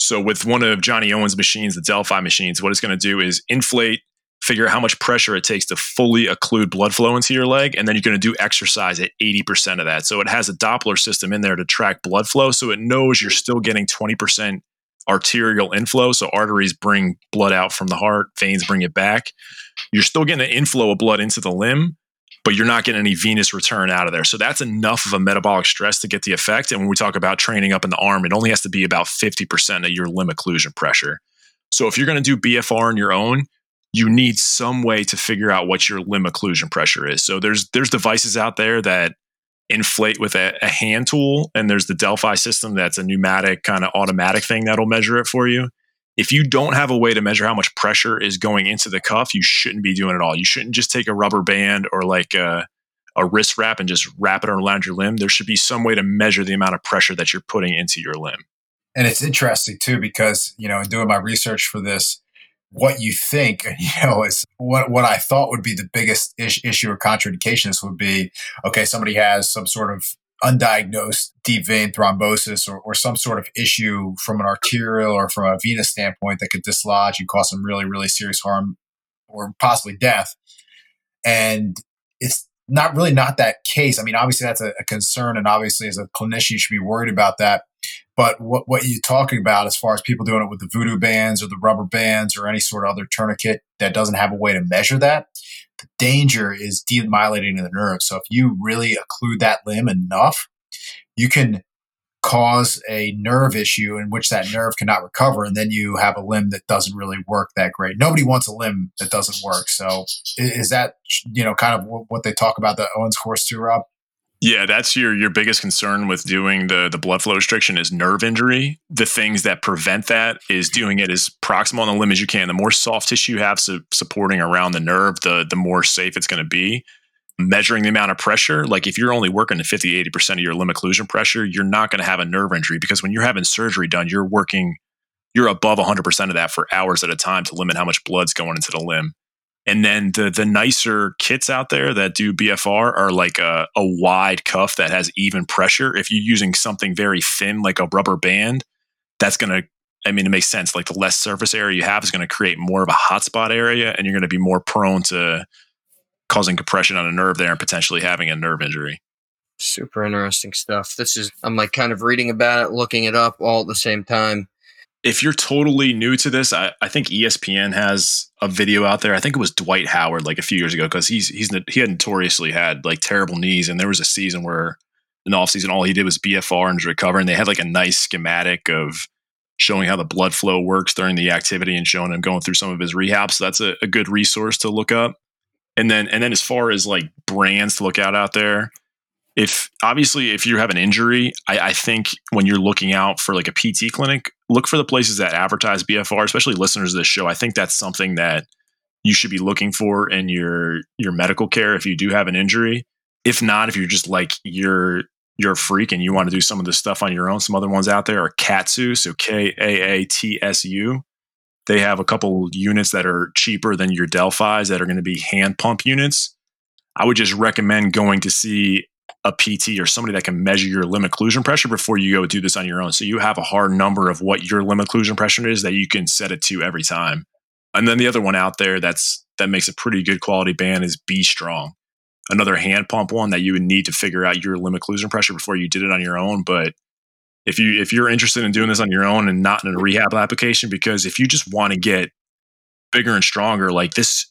So with one of Johnny Owens' machines, the Delfi machines, what it's going to do is inflate, figure out how much pressure it takes to fully occlude blood flow into your leg, and then you're going to do exercise at 80% of that. So it has a Doppler system in there to track blood flow, so it knows you're still getting 20% arterial inflow. So arteries bring blood out from the heart, veins bring it back. You're still getting an inflow of blood into the limb, but you're not getting any venous return out of there. So that's enough of a metabolic stress to get the effect. And when we talk about training up in the arm, it only has to be about 50% of your limb occlusion pressure. So if you're going to do BFR on your own, you need some way to figure out what your limb occlusion pressure is. So there's there's devices out there that inflate with a, a, hand tool and there's the Delfi system that's a pneumatic kind of automatic thing that'll measure it for you if you don't have a way to measure how much pressure is going into the cuff you shouldn't be doing it all. You shouldn't just take a rubber band or like a, a wrist wrap and just wrap it around your limb. There should be some way to measure the amount of pressure that you're putting into your limb. And it's interesting too because you know in doing my research for this what you think, you know, is what, what I thought would be the biggest issue or contraindications would be, okay, somebody has some sort of undiagnosed deep vein thrombosis or, or some sort of issue from an arterial or from a venous standpoint that could dislodge and cause some really, really serious harm or possibly death. And it's not really not that case. I mean, obviously that's a, a concern. And obviously as a clinician, you should be worried about that. But what, what you're talking about as far as people doing it with the voodoo bands or the rubber bands or any sort of other tourniquet that doesn't have a way to measure that, danger is demyelinating the nerve. So if you really occlude that limb enough, you can cause a nerve issue in which that nerve cannot recover and then you have a limb that doesn't really work that great. Nobody wants a limb that doesn't work. So is that you know kind of what they talk about the owens course too rob yeah, that's your your biggest concern with doing the the blood flow restriction is nerve injury. The things that prevent that is doing it as proximal on the limb as you can. The more soft tissue you have su- supporting around the nerve, the the more safe it's going to be. Measuring the amount of pressure, like if you're only working at 50, 80% of your limb occlusion pressure, you're not going to have a nerve injury because when you're having surgery done, you're working, you're above 100% of that for hours at a time to limit how much blood's going into the limb. And then the the nicer kits out there that do BFR are like a, a wide cuff that has even pressure. If you're using something very thin, like a rubber band, that's going to, I mean, it makes sense. Like the less surface area you have is going to create more of a hotspot area, and you're going to be more prone to causing compression on a nerve there and potentially having a nerve injury. Super interesting stuff. This is, I'm like kind of reading about it, looking it up all at the same time if you're totally new to this, I, I, think ESPN has a video out there. I think it was Dwight Howard like a few years ago because he's he's he had notoriously had like terrible knees, and there was a season where in the offseason all he did was BFR and recover, and they had like a nice schematic of showing how the blood flow works during the activity and showing him going through some of his rehab. So that's a, a good resource to look up. And then and then as far as like brands to look out out there, if obviously if you have an injury, I, I, think when you're looking out for like a PT clinic, look for the places that advertise BFR, especially listeners of this show. I think that's something that you should be looking for in your your medical care if you do have an injury. If not, if you're just like you're you're a freak and you want to do some of this stuff on your own, some other ones out there are KAATSU, so K A A T S U. They have a couple units that are cheaper than your Delfi's that are going to be hand pump units. I would just recommend going to see a PT or somebody that can measure your limb occlusion pressure before you go do this on your own. So you have a hard number of what your limb occlusion pressure is that you can set it to every time. And then the other one out there that's that makes a pretty good quality band is B Strong. Another hand pump one that you would need to figure out your limb occlusion pressure before you did it on your own. But if you if you're interested in doing this on your own and not in a rehab application because if you just want to get bigger and stronger like this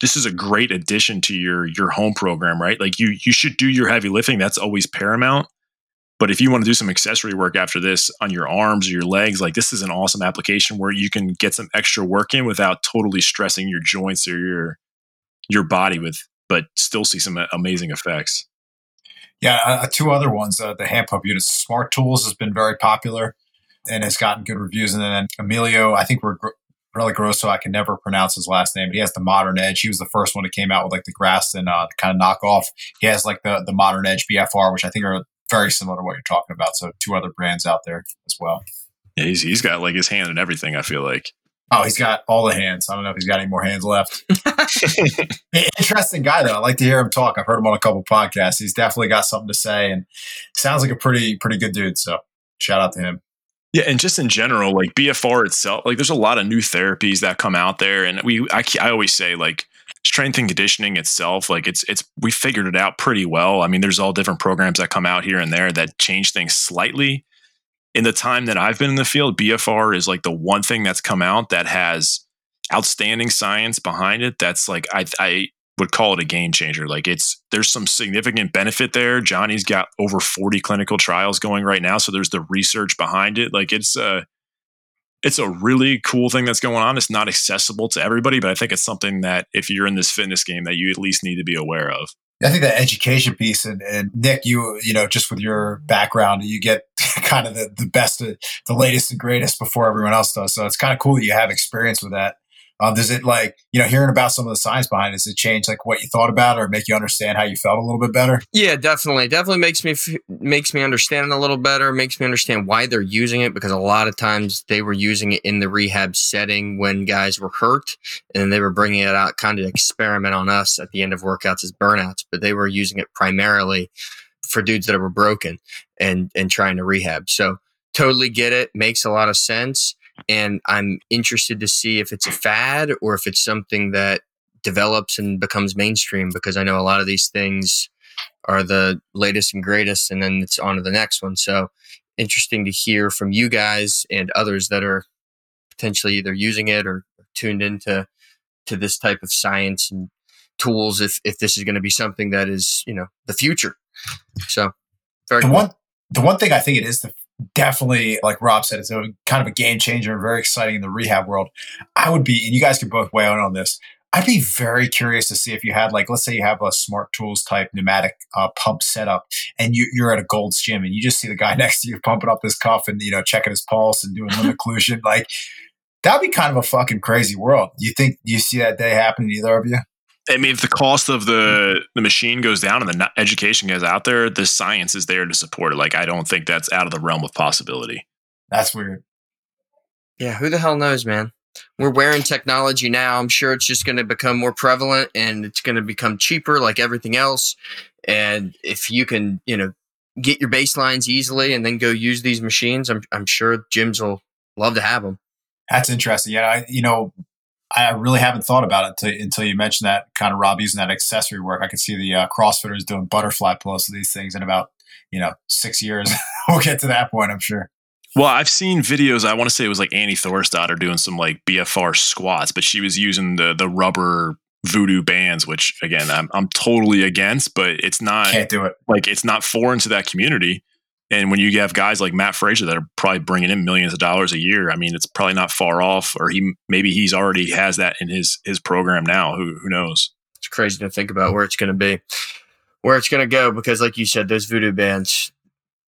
this is a great addition to your your home program right like you you should do your heavy lifting that's always paramount but if you want to do some accessory work after this on your arms or your legs like this is an awesome application where you can get some extra work in without totally stressing your joints or your your body with but still see some amazing effects yeah, uh, two other ones. Uh, the hand pump unit, Smart Tools has been very popular and has gotten good reviews. And then Emilio, I think we're really gross, so I can never pronounce his last name. But he has the Modern Edge. He was the first one that came out with like the Graston uh, kind of knockoff. He has like the the Modern Edge BFR, which I think are very similar to what you're talking about. So two other brands out there as well. Yeah, he's he's got like his hand in everything. I feel like. Oh, he's got all the hands. I don't know if he's got any more hands left. Interesting guy, though. I like to hear him talk. I've heard him on a couple podcasts. He's definitely got something to say, and sounds like a pretty pretty good dude. So shout out to him. Yeah, and just in general, like BFR itself, like there's a lot of new therapies that come out there, and we I, I always say like strength and conditioning itself, like it's it's we figured it out pretty well. I mean, there's all different programs that come out here and there that change things slightly. In the time that I've been in the field, BFR is like the one thing that's come out that has outstanding science behind it that's like I, I would call it a game changer. Like it's there's some significant benefit there. Johnny's got over 40 clinical trials going right now so there's the research behind it. Like it's a uh, it's a really cool thing that's going on. It's not accessible to everybody but i think it's something that if you're in this fitness game that you at least need to be aware of. I think that education piece and, and Nick, you you know, just with your background, you get kind of the, the best, the latest and greatest before everyone else does. So it's kind of cool that you have experience with that. Um, does it like you know hearing about some of the science behind it? Does it change like what you thought about, or make you understand how you felt a little bit better? Yeah, definitely. Definitely makes me f- makes me understand a little better. Makes me understand why they're using it because a lot of times they were using it in the rehab setting when guys were hurt, and they were bringing it out kind of experiment on us at the end of workouts as burnouts. But they were using it primarily for dudes that were broken and and trying to rehab. So totally get it. Makes a lot of sense and I'm interested to see if it's a fad or if it's something that develops and becomes mainstream because I know a lot of these things are the latest and greatest and then it's on to the next one. So interesting to hear from you guys and others that are potentially either using it or tuned into to this type of science and tools if if this is going to be something that is, you know, the future. So very the cool. one the one thing I think it is the definitely, like Rob said, it's a kind of a game changer, and very exciting in the rehab world. I would be, and you guys could both weigh in on this. I'd be very curious to see if you had, like, let's say you have a smart tools type pneumatic uh, pump setup, and you, are at a Gold's gym, and you just see the guy next to you pumping up his cuff and you know checking his pulse and doing limb occlusion. Like, that'd be kind of a fucking crazy world. You think you see that day happening to either of you? I mean, if the cost of the mm-hmm. the machine goes down and the education goes out there, the science is there to support it. Like, I don't think that's out of the realm of possibility. That's weird. Yeah, who the hell knows, man? We're wearing technology now. I'm sure it's just going to become more prevalent and it's going to become cheaper, like everything else. And if you can, you know, get your baselines easily and then go use these machines, I'm I'm sure gyms will love to have them. That's interesting. Yeah, I, you know, I really haven't thought about it until, until you mentioned that kind of Rob using that accessory work. I could see the uh, CrossFitters doing butterfly pulls of these things in about you know six years. we'll get to that point, I'm sure. Well, I've seen videos. I want to say it was like Annie Thorisdottir doing some like BFR squats, but she was using the the rubber voodoo bands, which again I'm I'm totally against, but it's not can't do it. Like it's not foreign to that community. And when you have guys like Matt Fraser that are probably bringing in millions of dollars a year, I mean, it's probably not far off. Or he maybe he's already has that in his his program now. Who who knows? It's crazy to think about where it's going to be, where it's going to go. Because, like you said, those voodoo bands,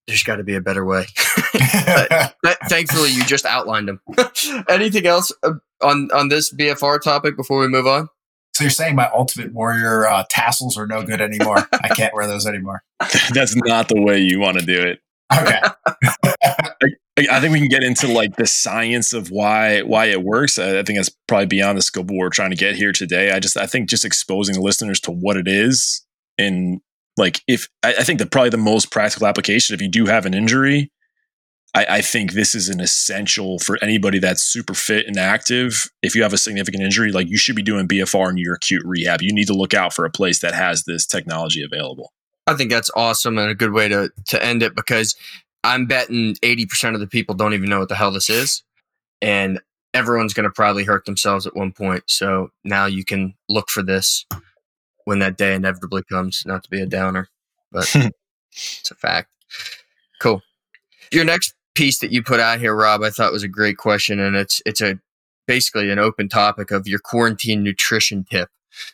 there's got to be a better way. but, but thankfully, you just outlined them. Anything else uh, on on this BFR topic before we move on? So you're saying my Ultimate Warrior uh, tassels are no good anymore? I can't wear those anymore. That's not the way you want to do it. Okay. I, think we can get into like the science of why why it works. I, think that's probably beyond the scope of what we're trying to get here today. I just I think just exposing the listeners to what it is and like if I, I think that probably the most practical application if you do have an injury, I, I, think this is an essential for anybody that's super fit and active. If you have a significant injury, like you should be doing BFR in your acute rehab. You need to look out for a place that has this technology available. I think that's awesome and a good way to to end it because I'm betting 80% of the people don't even know what the hell this is. And everyone's going to probably hurt themselves at one point. So now you can look for this when that day inevitably comes, not to be a downer, but it's a fact. Cool. Your next piece that you put out here, Rob, I thought was a great question. And it's, it's a basically an open topic of your quarantine nutrition tip.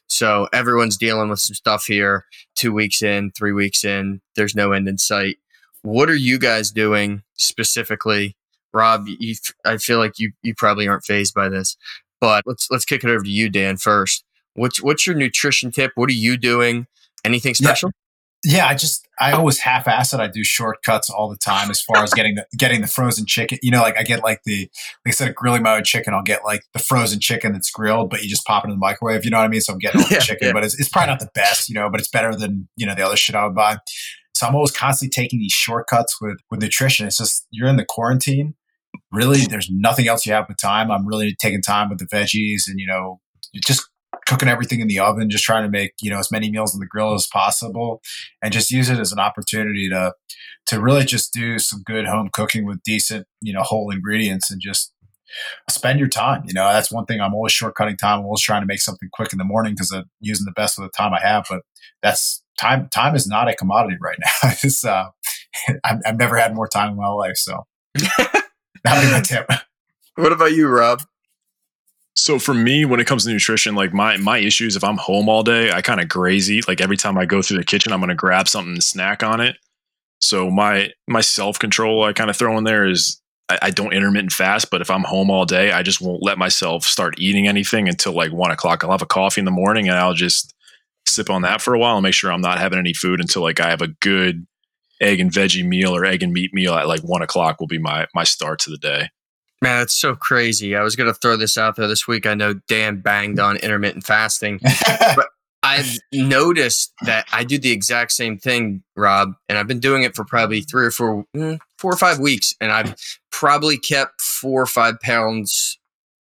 So everyone's dealing with some stuff here, two weeks in, three weeks in, there's no end in sight. What are you guys doing specifically? Rob, you, I feel like you, you probably aren't phased by this, but let's, let's kick it over to you, Dan, first. What's, what's your nutrition tip? What are you doing? Anything special? Yeah. Yeah, I just I always half ass it. I do shortcuts all the time as far as getting the getting the frozen chicken. You know, like I get like the like instead of grilling my own chicken, I'll get like the frozen chicken that's grilled, but you just pop it in the microwave. You know what I mean? So I'm getting all the yeah, chicken, yeah. but it's, it's probably not the best, you know, but it's better than you know the other shit I would buy. So I'm always constantly taking these shortcuts with with nutrition. It's just you're in the quarantine. Really, there's nothing else you have but time. I'm really taking time with the veggies and you know just cooking everything in the oven, just trying to make you know as many meals on the grill as possible, and just use it as an opportunity to to really just do some good home cooking with decent you know whole ingredients and just spend your time. You know, that's one thing I'm always shortcutting time. I'm always trying to make something quick in the morning because I'm using the best of the time I have. But that's time. Time is not a commodity right now. it's uh, I've, I've never had more time in my life. So that would be my tip. What about you, Rob? So for me, when it comes to nutrition, like my my issues, if I'm home all day, I kind of eat. Like every time I go through the kitchen, I'm gonna grab something and snack on it. So my my self control I kind of throw in there is I, I, don't intermittent fast, but if I'm home all day, I just won't let myself start eating anything until like one o'clock. I'll have a coffee in the morning and I'll just sip on that for a while and make sure I'm not having any food until like I have a good egg and veggie meal or egg and meat meal at like one o'clock will be my my start to the day. Man, that's so crazy. I was going to throw this out there this week. I know Dan banged on intermittent fasting, but I've noticed that I do the exact same thing, Rob, and I've been doing it for probably three or four, mm, four or five weeks, and I've probably kept four or five pounds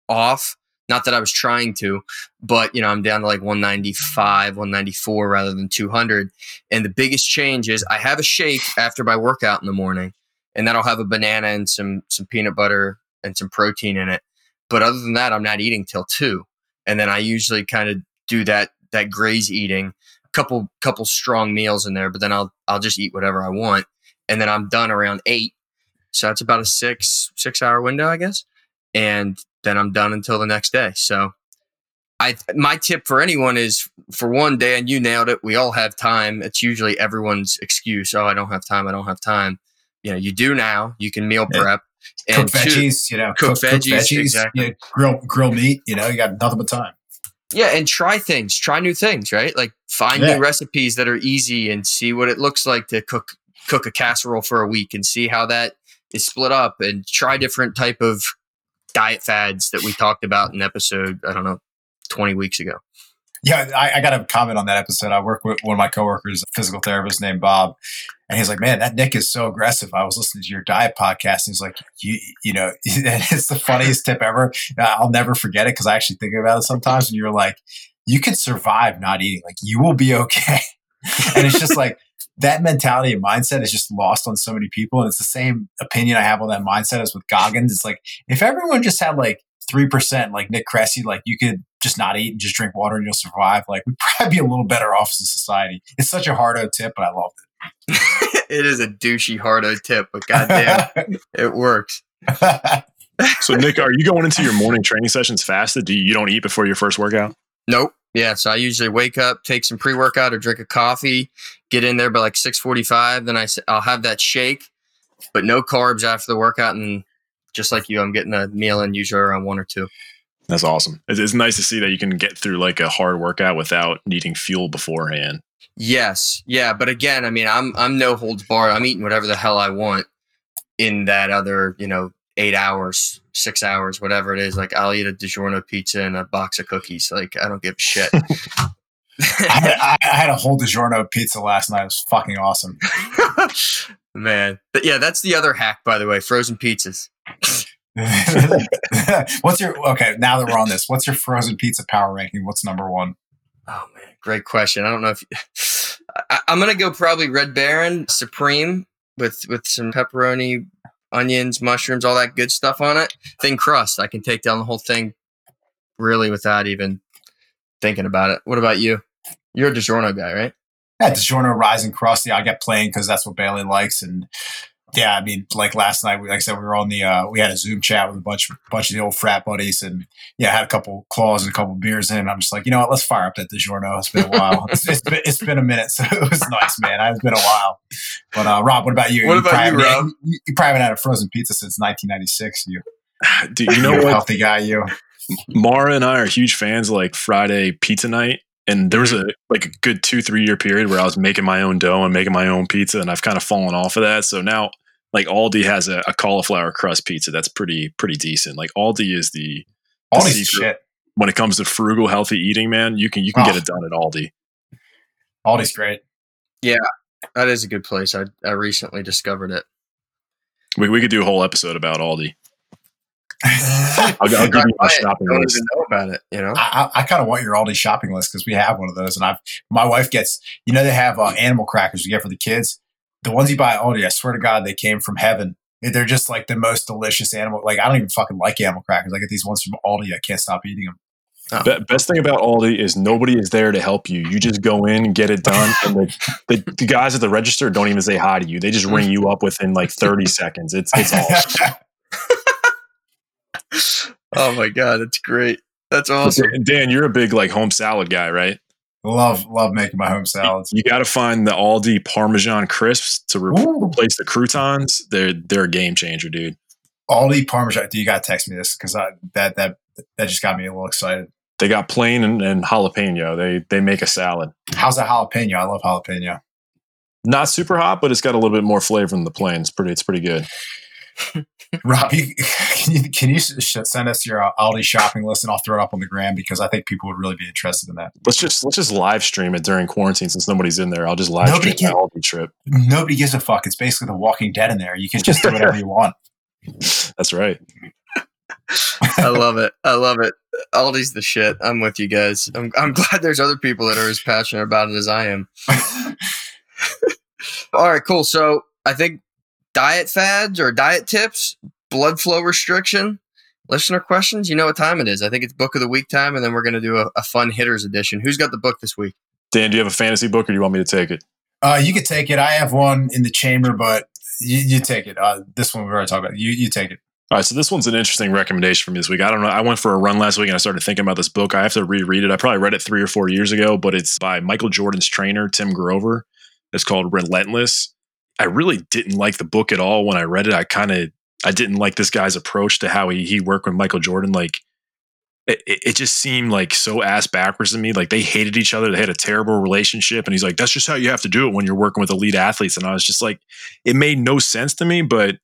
off. Not that I was trying to, but you know, I'm down to like 195, 194 rather than 200. And the biggest change is I have a shake after my workout in the morning, and that'll have a banana and some some peanut butter and some protein in it. But other than that, I'm not eating till two. And then I usually kind of do that that graze eating, a couple couple strong meals in there, but then I'll I'll just eat whatever I want. And then I'm done around eight. So that's about a six six hour window, I guess. And then I'm done until the next day. So I my tip for anyone is for one day, and you nailed it. We all have time. It's usually everyone's excuse. Oh, I don't have time. I don't have time. You know, you do now. You can meal prep. And cook veggies, you know, cook, cook veggies, cook veggies exactly. You know, grill grill meat. You know, you got nothing but time. Yeah, and try things, try new things, right? Like find yeah. new recipes that are easy and see what it looks like to cook cook a casserole for a week and see how that is split up and try different type of diet fads that we talked about in episode I don't know 20 weeks ago. Yeah, I, I got a comment on that episode. I work with one of my coworkers, a physical therapist named Bob, and he's like, "Man, that Nick is so aggressive." I was listening to your diet podcast, and he's like, "You, you know, it's the funniest tip ever. I'll never forget it because I actually think about it sometimes." And you're like, "You could survive not eating. Like, you will be okay." and it's just like that mentality and mindset is just lost on so many people. And it's the same opinion I have on that mindset as with Goggins. It's like if everyone just had like three percent, like Nick Creasey, like you could just not eat and just drink water and you'll survive. Like we'd probably be a little better off as a society. It's such a hard tip, but I loved it. is a douchey hard o tip, but goddamn, it works. so Nick, are you going into your morning training sessions fasted? Do you, you don't eat before your first workout? Nope. Yeah, so I usually wake up, take some pre workout or drink a coffee, get in there by like six forty five. Then I I'll have that shake, but no carbs after the workout, and just like you, I'm getting a meal in usually around one or two. That's awesome. It's, it's nice to see that you can get through like a hard workout without needing fuel beforehand. Yes, yeah, but again, I mean, I'm I'm no holds barred. I'm eating whatever the hell I want in that other, you know, eight hours, six hours, whatever it is. Like I'll eat a DiGiorno pizza and a box of cookies. Like I don't give a shit. I, had, I, had, a whole DiGiorno pizza last night. It was fucking awesome. Man, but yeah, that's the other hack, by the way. Frozen pizzas. what's your okay? Now that we're on this, what's your frozen pizza power ranking? What's number one? Oh man, great question. I don't know if I, am gonna go probably Red Baron Supreme, with with some pepperoni, onions, mushrooms, all that good stuff on it. Thin crust. I can take down the whole thing really without even thinking about it. What about you? You're a DiGiorno guy, right? Yeah, DiGiorno Rising Crust. Yeah, I get plain because that's what Bailey likes, and yeah, I mean, like last night, like I said, we were on the uh, we had a Zoom chat with a bunch bunch of the old frat buddies, and yeah, I had a couple claws and a couple beers in. And I'm just like, you know what, let's fire up that DiGiorno. It's been a while. it's, it's been it's been a minute, so it was nice, man. It's been a while. But uh, Rob, what about you? What you about you, probably, Rob? You, you probably haven't had a frozen pizza since 1996. You, Dude, you know you're what? healthy guy. You. Mara and I are huge fans of like Friday pizza night. And there was a like a good two, three year period where I was making my own dough and making my own pizza, and I've kind of fallen off of that. So now like Aldi has a, a cauliflower crust pizza that's pretty pretty decent. Like Aldi is the, the Aldi's shit. when it comes to frugal, healthy eating, man. You can you can get Oh. it done at Aldi. Aldi's great. Yeah, that is a good place. I I recently discovered it. We, we could do a whole episode about Aldi. I'll, I'll give you my I shopping don't list. even know about it. You know. I, I, I kind of want your Aldi shopping list because we have one of those, and I've my wife gets. You know, they have uh, animal crackers you get for the kids. The ones you buy at Aldi, I swear to God, they came from heaven. They're just like the most delicious animal. Like I don't even fucking like animal crackers. I get these ones from Aldi. I can't stop eating them. Be- best thing about Aldi is nobody is there to help you. You just go in and get it done, and the, the, the guys at the register don't even say hi to you. They just ring you up within like thirty seconds. It's it's awesome. Oh my god, that's great. That's awesome. Dan, Dan, you're a big like home salad guy, right? Love love making my home salads. You got to find the Aldi Parmesan crisps to re- replace the croutons. They're they're a game changer, dude. Aldi Parmesan. Do you got to text me this because that that that just got me a little excited. They got plain and, and jalapeno. They they make a salad. How's that jalapeno? I love jalapeno. Not super hot, but it's got a little bit more flavor than the plain. It's pretty. It's pretty good. Rob, you, can you can you send us your uh, Aldi shopping list and I'll throw it up on the gram because I think people would really be interested in that. Let's just let's just live stream it during quarantine since nobody's in there. I'll just live Nobody stream can- Aldi trip. Nobody gives a fuck. It's basically The Walking Dead in there. You can just do whatever you want. That's right. I love it. I love it. Aldi's the shit. I'm with you guys. I'm I'm glad there's other people that are as passionate about it as I am. All right, cool. So I think diet fads or diet tips, blood flow restriction, listener questions. You know what time it is. I think it's book of the week time, and then we're gonna do a, a fun hitters edition. Who's got the book this week? Dan, do you have a fantasy book, or do you want me to take it? Uh, you could take it. I have one in the chamber, but you, you take it. Uh, this one we already talked about. You you take it. All right, so this one's an interesting recommendation for me this week. I don't know. I went for a run last week and I started thinking about this book. I have to reread it. I probably read it three or four years ago, but it's by Michael Jordan's trainer, Tim Grover. It's called Relentless. I really didn't like the book at all when I read it. I kind of I didn't like this guy's approach to how he he worked with Michael Jordan. Like it, it just seemed like so ass backwards to me. Like they hated each other. They had a terrible relationship. And he's like, that's just how you have to do it when you're working with elite athletes. And I was just like, it made no sense to me, but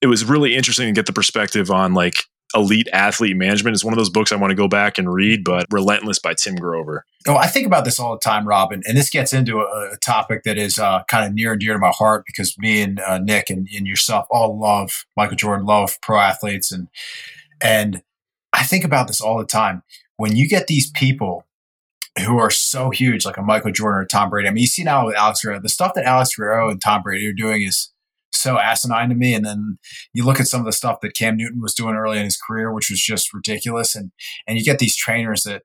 it was really interesting to get the perspective on like elite athlete management. It's one of those books I want to go back and read, but Relentless by Tim Grover. Oh, I think about this all the time, Robin, and this gets into a, a topic that is uh, kind of near and dear to my heart because me and uh, Nick and, and yourself all love Michael Jordan, love pro athletes, and and I think about this all the time. When you get these people who are so huge, like a Michael Jordan or Tom Brady. I mean, you see now with Alex Guerrero, the stuff that Alex Guerrero and Tom Brady are doing is so asinine to me. And then you look at some of the stuff that Cam Newton was doing early in his career, which was just ridiculous. And and you get these trainers that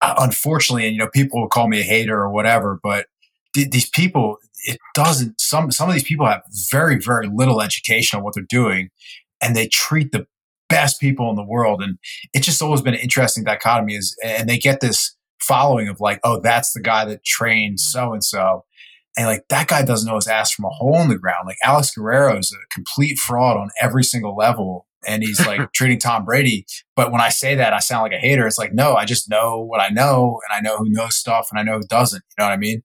uh, unfortunately, and you know, people will call me a hater or whatever, but th- these people, it doesn't. Some some of these people have very very little education on what they're doing, and they treat the best people in the world, and it's just always been an interesting dichotomy. Is and they get this following of like, oh, that's the guy that trained so and so. And like that guy doesn't know his ass from a hole in the ground. Like Alex Guerrero is a complete fraud on every single level. And he's like treating Tom Brady. But when I say that, I sound like a hater. It's like, no, I just know what I know and I know who knows stuff and I know who doesn't. You know what I mean?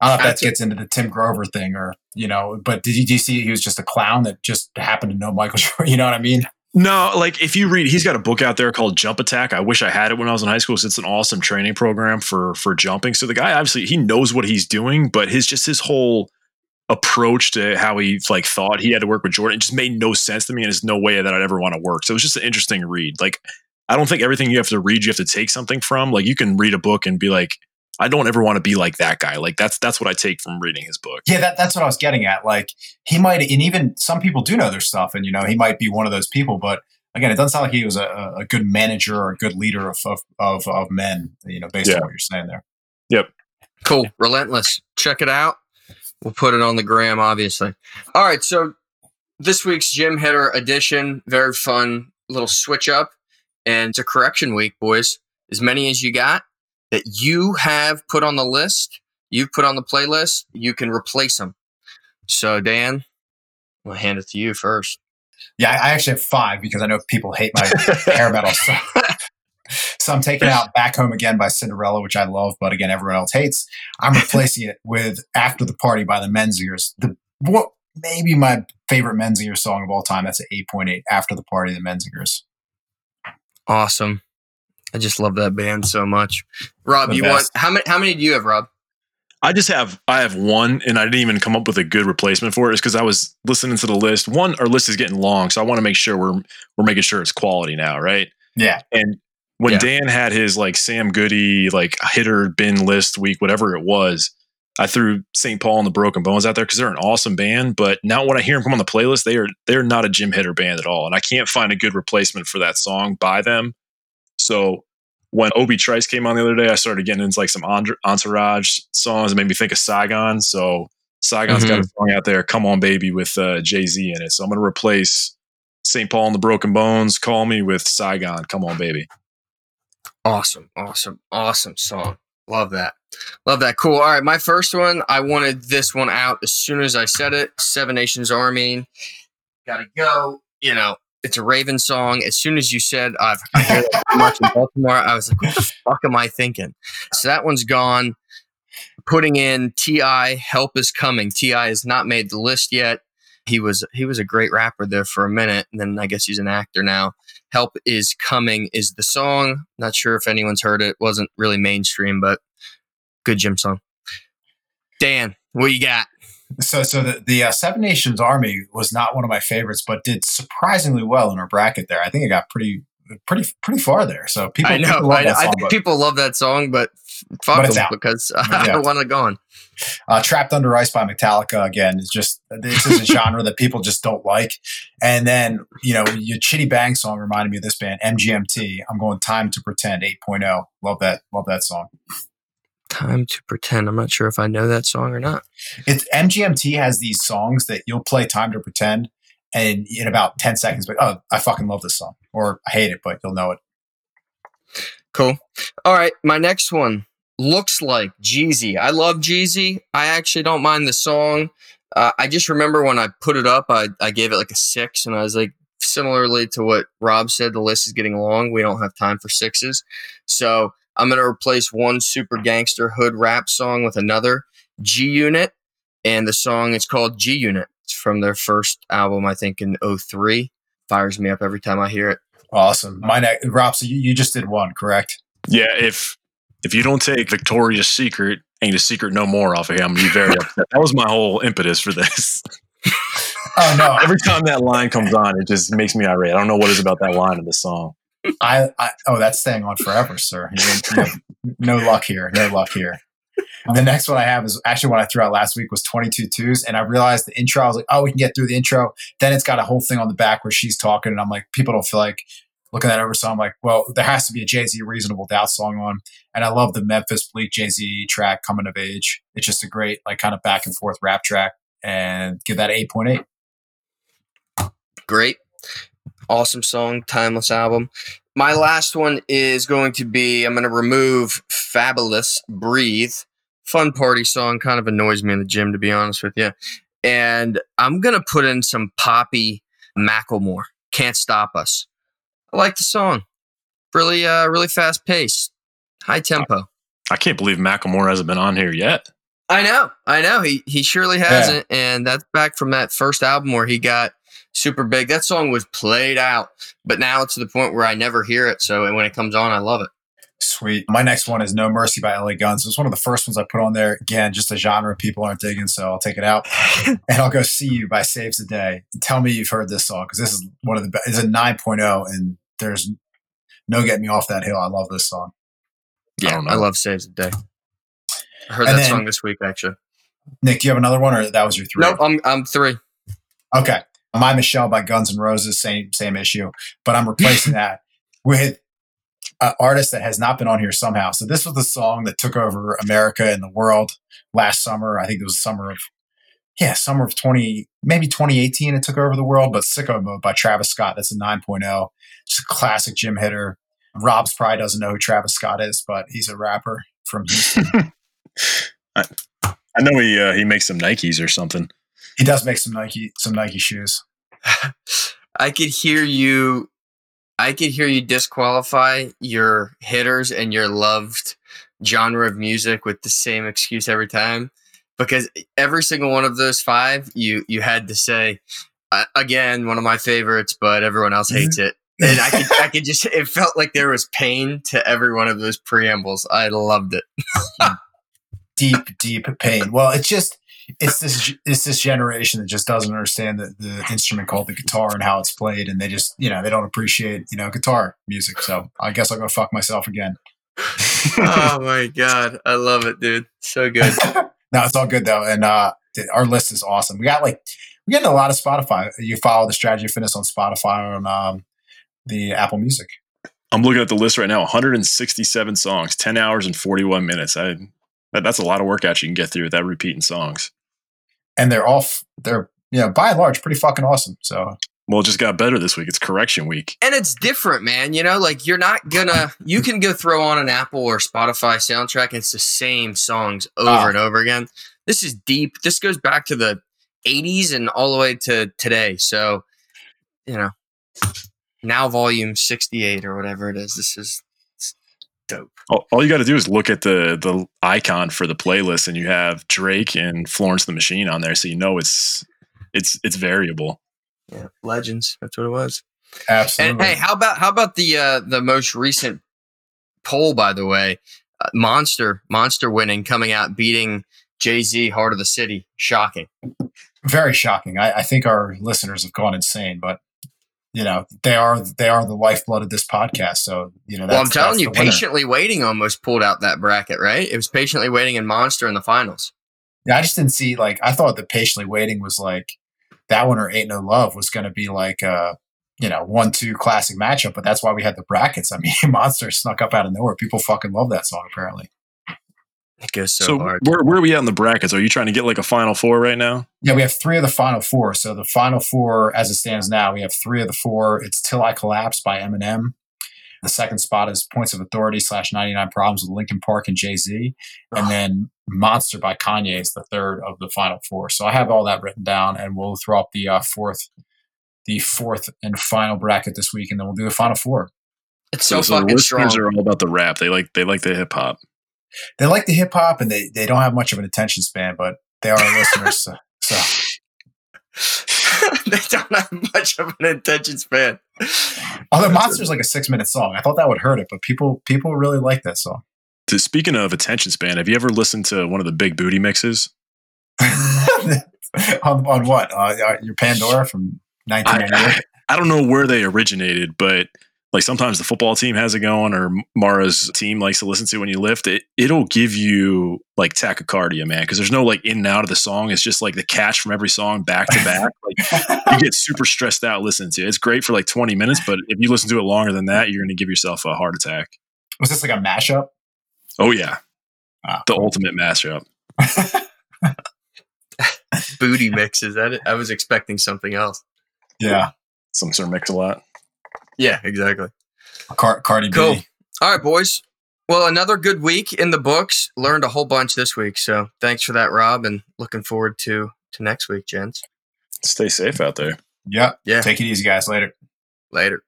I don't know if that gets into the Tim Grover thing or, you know, but did you, did you see he was just a clown that just happened to know Michael Jordan? You know what I mean? No, like if you read, he's got a book out there called Jump Attack. I wish I had it when I was in high school. it's an awesome training program for for jumping. So the guy obviously he knows what he's doing, but his just his whole approach to how he like thought he had to work with Jordan it just made no sense to me, and there's no way that I'd ever want to work. So it was just an interesting read. Like I don't think everything you have to read you have to take something from. Like you can read a book and be like, I don't ever want to be like that guy. Like that's that's what I take from reading his book. Yeah, that, that's what I was getting at. Like he might, and even some people do know their stuff, and you know he might be one of those people. But again, it doesn't sound like he was a, a good manager or a good leader of of, of, of men. You know, based Yeah. on what you're saying there. Yep. Cool. Relentless. Check it out. We'll put it on the gram, obviously. All right. So this week's Gym Hitter edition, very fun little switch up. And it's a correction week, boys. As many as you got that you have put on the list, you've put on the playlist, you can replace them. So, Dan, I'll hand it to you first. Yeah, I actually have five because I know people hate my hair metal. So, so I'm taking out Back Home Again by Cinderella, which I love, but again, everyone else hates. I'm replacing it with After the Party by the Menzingers. The what maybe my favorite Menzingers song of all time. That's an 8.8 After the Party, the Menzingers. Awesome. I just love that band so much. Rob, The you best. want how many how many do you have, Rob? I just have I have one, and I didn't even come up with a good replacement for it. Is because I was listening to the list. One, our list is getting long, so I want to make sure we're we're making sure it's quality now, right? Yeah, And when Yeah. Dan had his like Sam Goody like hitter bin list week, whatever it was, I threw St. Paul and the Broken Bones out there because they're an awesome band. But now when I hear them come on the playlist, they are they're not a gym hitter band at all, and I can't find a good replacement for that song by them. So when Obi Trice came on the other day, I started getting into like some Entourage songs and made me think of Saigon. So Saigon's got a song out there, "Come On Baby" with uh, Jay Z in it. So I'm going to replace St. Paul and the Broken Bones, "Call Me" with Saigon, "Come On Baby." Awesome, awesome, awesome song. Love that. Love that. Cool. All right, my first one, I wanted this one out as soon as I said it. Seven Nations Army. Gotta go. You know, it's a Raven song. As soon as you said I've I hear that too much in Baltimore, I was like, what the fuck am I thinking? So that one's gone. Putting in T.I. Help is Coming. T.I. has not made the list yet. He was he was a great rapper there for a minute, and then I guess he's an actor now. Help is Coming is the song. Not sure if anyone's heard it. Wasn't really mainstream, but good gym song. Dan, what you got? So, so the, the uh, Seven Nations Army was not one of my favorites, but did surprisingly well in our bracket there. I think it got pretty, pretty, pretty far there. So people, I know. people I, that I think but, people love that song, but fuck them because I Yeah. don't want it gone. uh, "Trapped Under Ice" by Metallica again is just this is a genre that people just don't like. And then you know your Chiddy Bang song reminded me of this band MGMT. I'm going "Time to Pretend" 8.0. Love that, love that song. Time to pretend. I'm not sure if I know that song or not. It's MGMT has these songs that you'll play "Time to Pretend." And in about 10 seconds, but oh, I fucking love this song. Or I hate it, but you'll know it. Cool. All right, my next one looks like Jeezy. I love Jeezy. I actually don't mind the song. Uh, I just remember when I put it up, I, I gave it like a six, and I was like, similarly to what Rob said, the list is getting long. We don't have time for sixes. So I'm going to replace one super gangster hood rap song with another G Unit, and the song is called G Unit. It's from their first album, I think, in 03. Fires me up every time I hear it. Awesome. My next, Rob, so you, you just did one, correct? Yeah, if if you don't take Victoria's Secret, ain't a secret no more off of here, I'm gonna be very upset. That was my whole impetus for this. Oh no, Every time that line comes on, it just makes me irate. I don't know what is about that line in the song. I, I oh that's staying on forever, sir. You, no luck here. No luck here. The next one I have is actually what I threw out last week was 22 twos. And I realized the intro, I was like, oh, we can get through the intro. Then it's got a whole thing on the back where she's talking. And I'm like, people don't feel like looking that over. So I'm like, well, there has to be a Jay Z Reasonable Doubt song on. And I love the Memphis Bleek Jay Z track, Coming of Age. It's just a great, like, kind of back and forth rap track. And give that 8.8. great awesome song timeless album. My last one is going to be i'm going to remove Fabolous breathe. Fun party song kind of annoys me in the gym to be honest with you and i'm going to put in some poppy macklemore can't stop us. I like the song. Really uh really fast pace, high tempo. I can't believe Macklemore hasn't been on here yet. I know, I know. He he surely hasn't, and that's back from that first album where he got super big. That song was played out, but now it's to the point where I never hear it. So when it comes on, I love it. Sweet. My next one is No Mercy by LA Guns. It was one of the first ones I put on there. Again, just a genre people aren't digging, so I'll take it out. and I'll go See You by Saves the Day. Tell me you've heard this song because this is one of the best. It's a 9.0, and there's no getting me off that hill. I love this song. I Yeah, don't I, love Saves the Day. I heard And that then- song this week actually. Nick, do you have another one, or that was your three? Nope, I'm I'm three. Okay. My Michelle by Guns N' Roses, same same issue, but I'm replacing that with an artist that has not been on here somehow. So this was the song that took over America and the world last summer. I think it was summer of yeah, summer of 20 maybe 2018 it took over the world, but Sicko Mode by Travis Scott. That's a 9.0. Just a classic gym hitter. Rob's probably doesn't know who Travis Scott is, but he's a rapper from Houston. I know he uh, he makes some Nikes or something. He does make some Nike some Nike shoes. I could hear you. I could hear you disqualify your hitters and your loved genre of music with the same excuse every time, because every single one of those five, you you had to say uh, again one of my favorites, but everyone else hates it. And I could, I could just, it felt like there was pain to every one of those preambles. I loved it. deep, deep pain. Well, it's just it's this it's this generation that just doesn't understand the, the instrument called the guitar and how it's played, and they just you know they don't appreciate you know guitar music. So I guess I'll go fuck myself again. oh my God. I love it, dude. So good. no, it's all good though, and uh, our list is awesome. We got like we get a lot of Spotify. You follow the Strategy of Fitness on Spotify on um, the Apple Music. I'm looking at the list right now. 167 songs, 10 hours and 41 minutes. I that, that's a lot of workouts you can get through without repeating songs. and they're all f- they're you know by and large pretty fucking awesome. So Well, it just got better this week. It's correction week. and it's different, man. You know, like you're not gonna. You can go throw on an Apple or Spotify soundtrack. And it's the same songs over Ah. and over again. This is deep. This goes back to the '80s and all the way to today. So, you know, now volume 68 or whatever it is. This is it's dope. All, all you got to do is look at the the icon for the playlist, and you have Drake and Florence the Machine on there, so you know it's it's it's variable. Yeah, legends. That's what it was. absolutely. And hey, how about how about the uh, the most recent poll? By the way, uh, Monster Monster winning, coming out beating Jay Z, Heart of the City. Shocking. very shocking. I, I think our listeners have gone insane, but you know they are they are the lifeblood of this podcast. So you know, that's, well, I'm telling you, patiently waiting almost pulled out that bracket. Right? It was patiently waiting in Monster in the finals. Yeah, I just didn't see like I thought that patiently waiting was like that one or Ain't No Love was going to be like a you know one two classic matchup, but that's why we had the brackets. I mean, Monster snuck up out of nowhere. People fucking love that song apparently. It goes so, So, hard. where where are we at in the brackets? Are you trying to get like a final four right now? Yeah, we have three of the final four. So the final four, as it stands now, we have three of the four. It's "Till I Collapse" by Eminem. The second spot is "Points of Authority" slash "99 Problems" with Linkin Park and Jay Z, and then "Monster" by Kanye is the third of the final four. So I have all that written down, and we'll throw up the uh, fourth, the fourth and final bracket this week, and then we'll do the final four. It's so, the fucking listeners strong. are all about the rap. They like they like the hip hop. They like the hip hop, and they they don't have much of an attention span, but they are listeners. So, so they don't have much of an attention span. although "Monster's" like a six minute song, I thought that would hurt it, but people people really like that song. To, speaking of attention span, have you ever listened to one of the big booty mixes? on, on what? Uh, your Pandora from 1998? I don't know where they originated, but like sometimes the football team has it going, or Mara's team likes to listen to when you lift it. It'll give you like tachycardia, man, because there's no like in and out of the song. It's just like the catch from every song back to back. Like you get super stressed out listening to it. It's great for like 20 minutes, but if you listen to it longer than that, you're going to give yourself a heart attack. Was this like a mashup? Oh yeah, Ah, the ultimate mashup. Booty mixes. That it I was expecting something else. yeah. Some sort of mix a lot. Yeah, exactly. Car- Cardi Cool. B. All right, boys. Well, another good week in the books. Learned a whole bunch this week, so thanks for that, Rob, and looking forward to to next week, gents. Stay safe out there. Yep. Yeah. Take it easy, guys. Later. Later.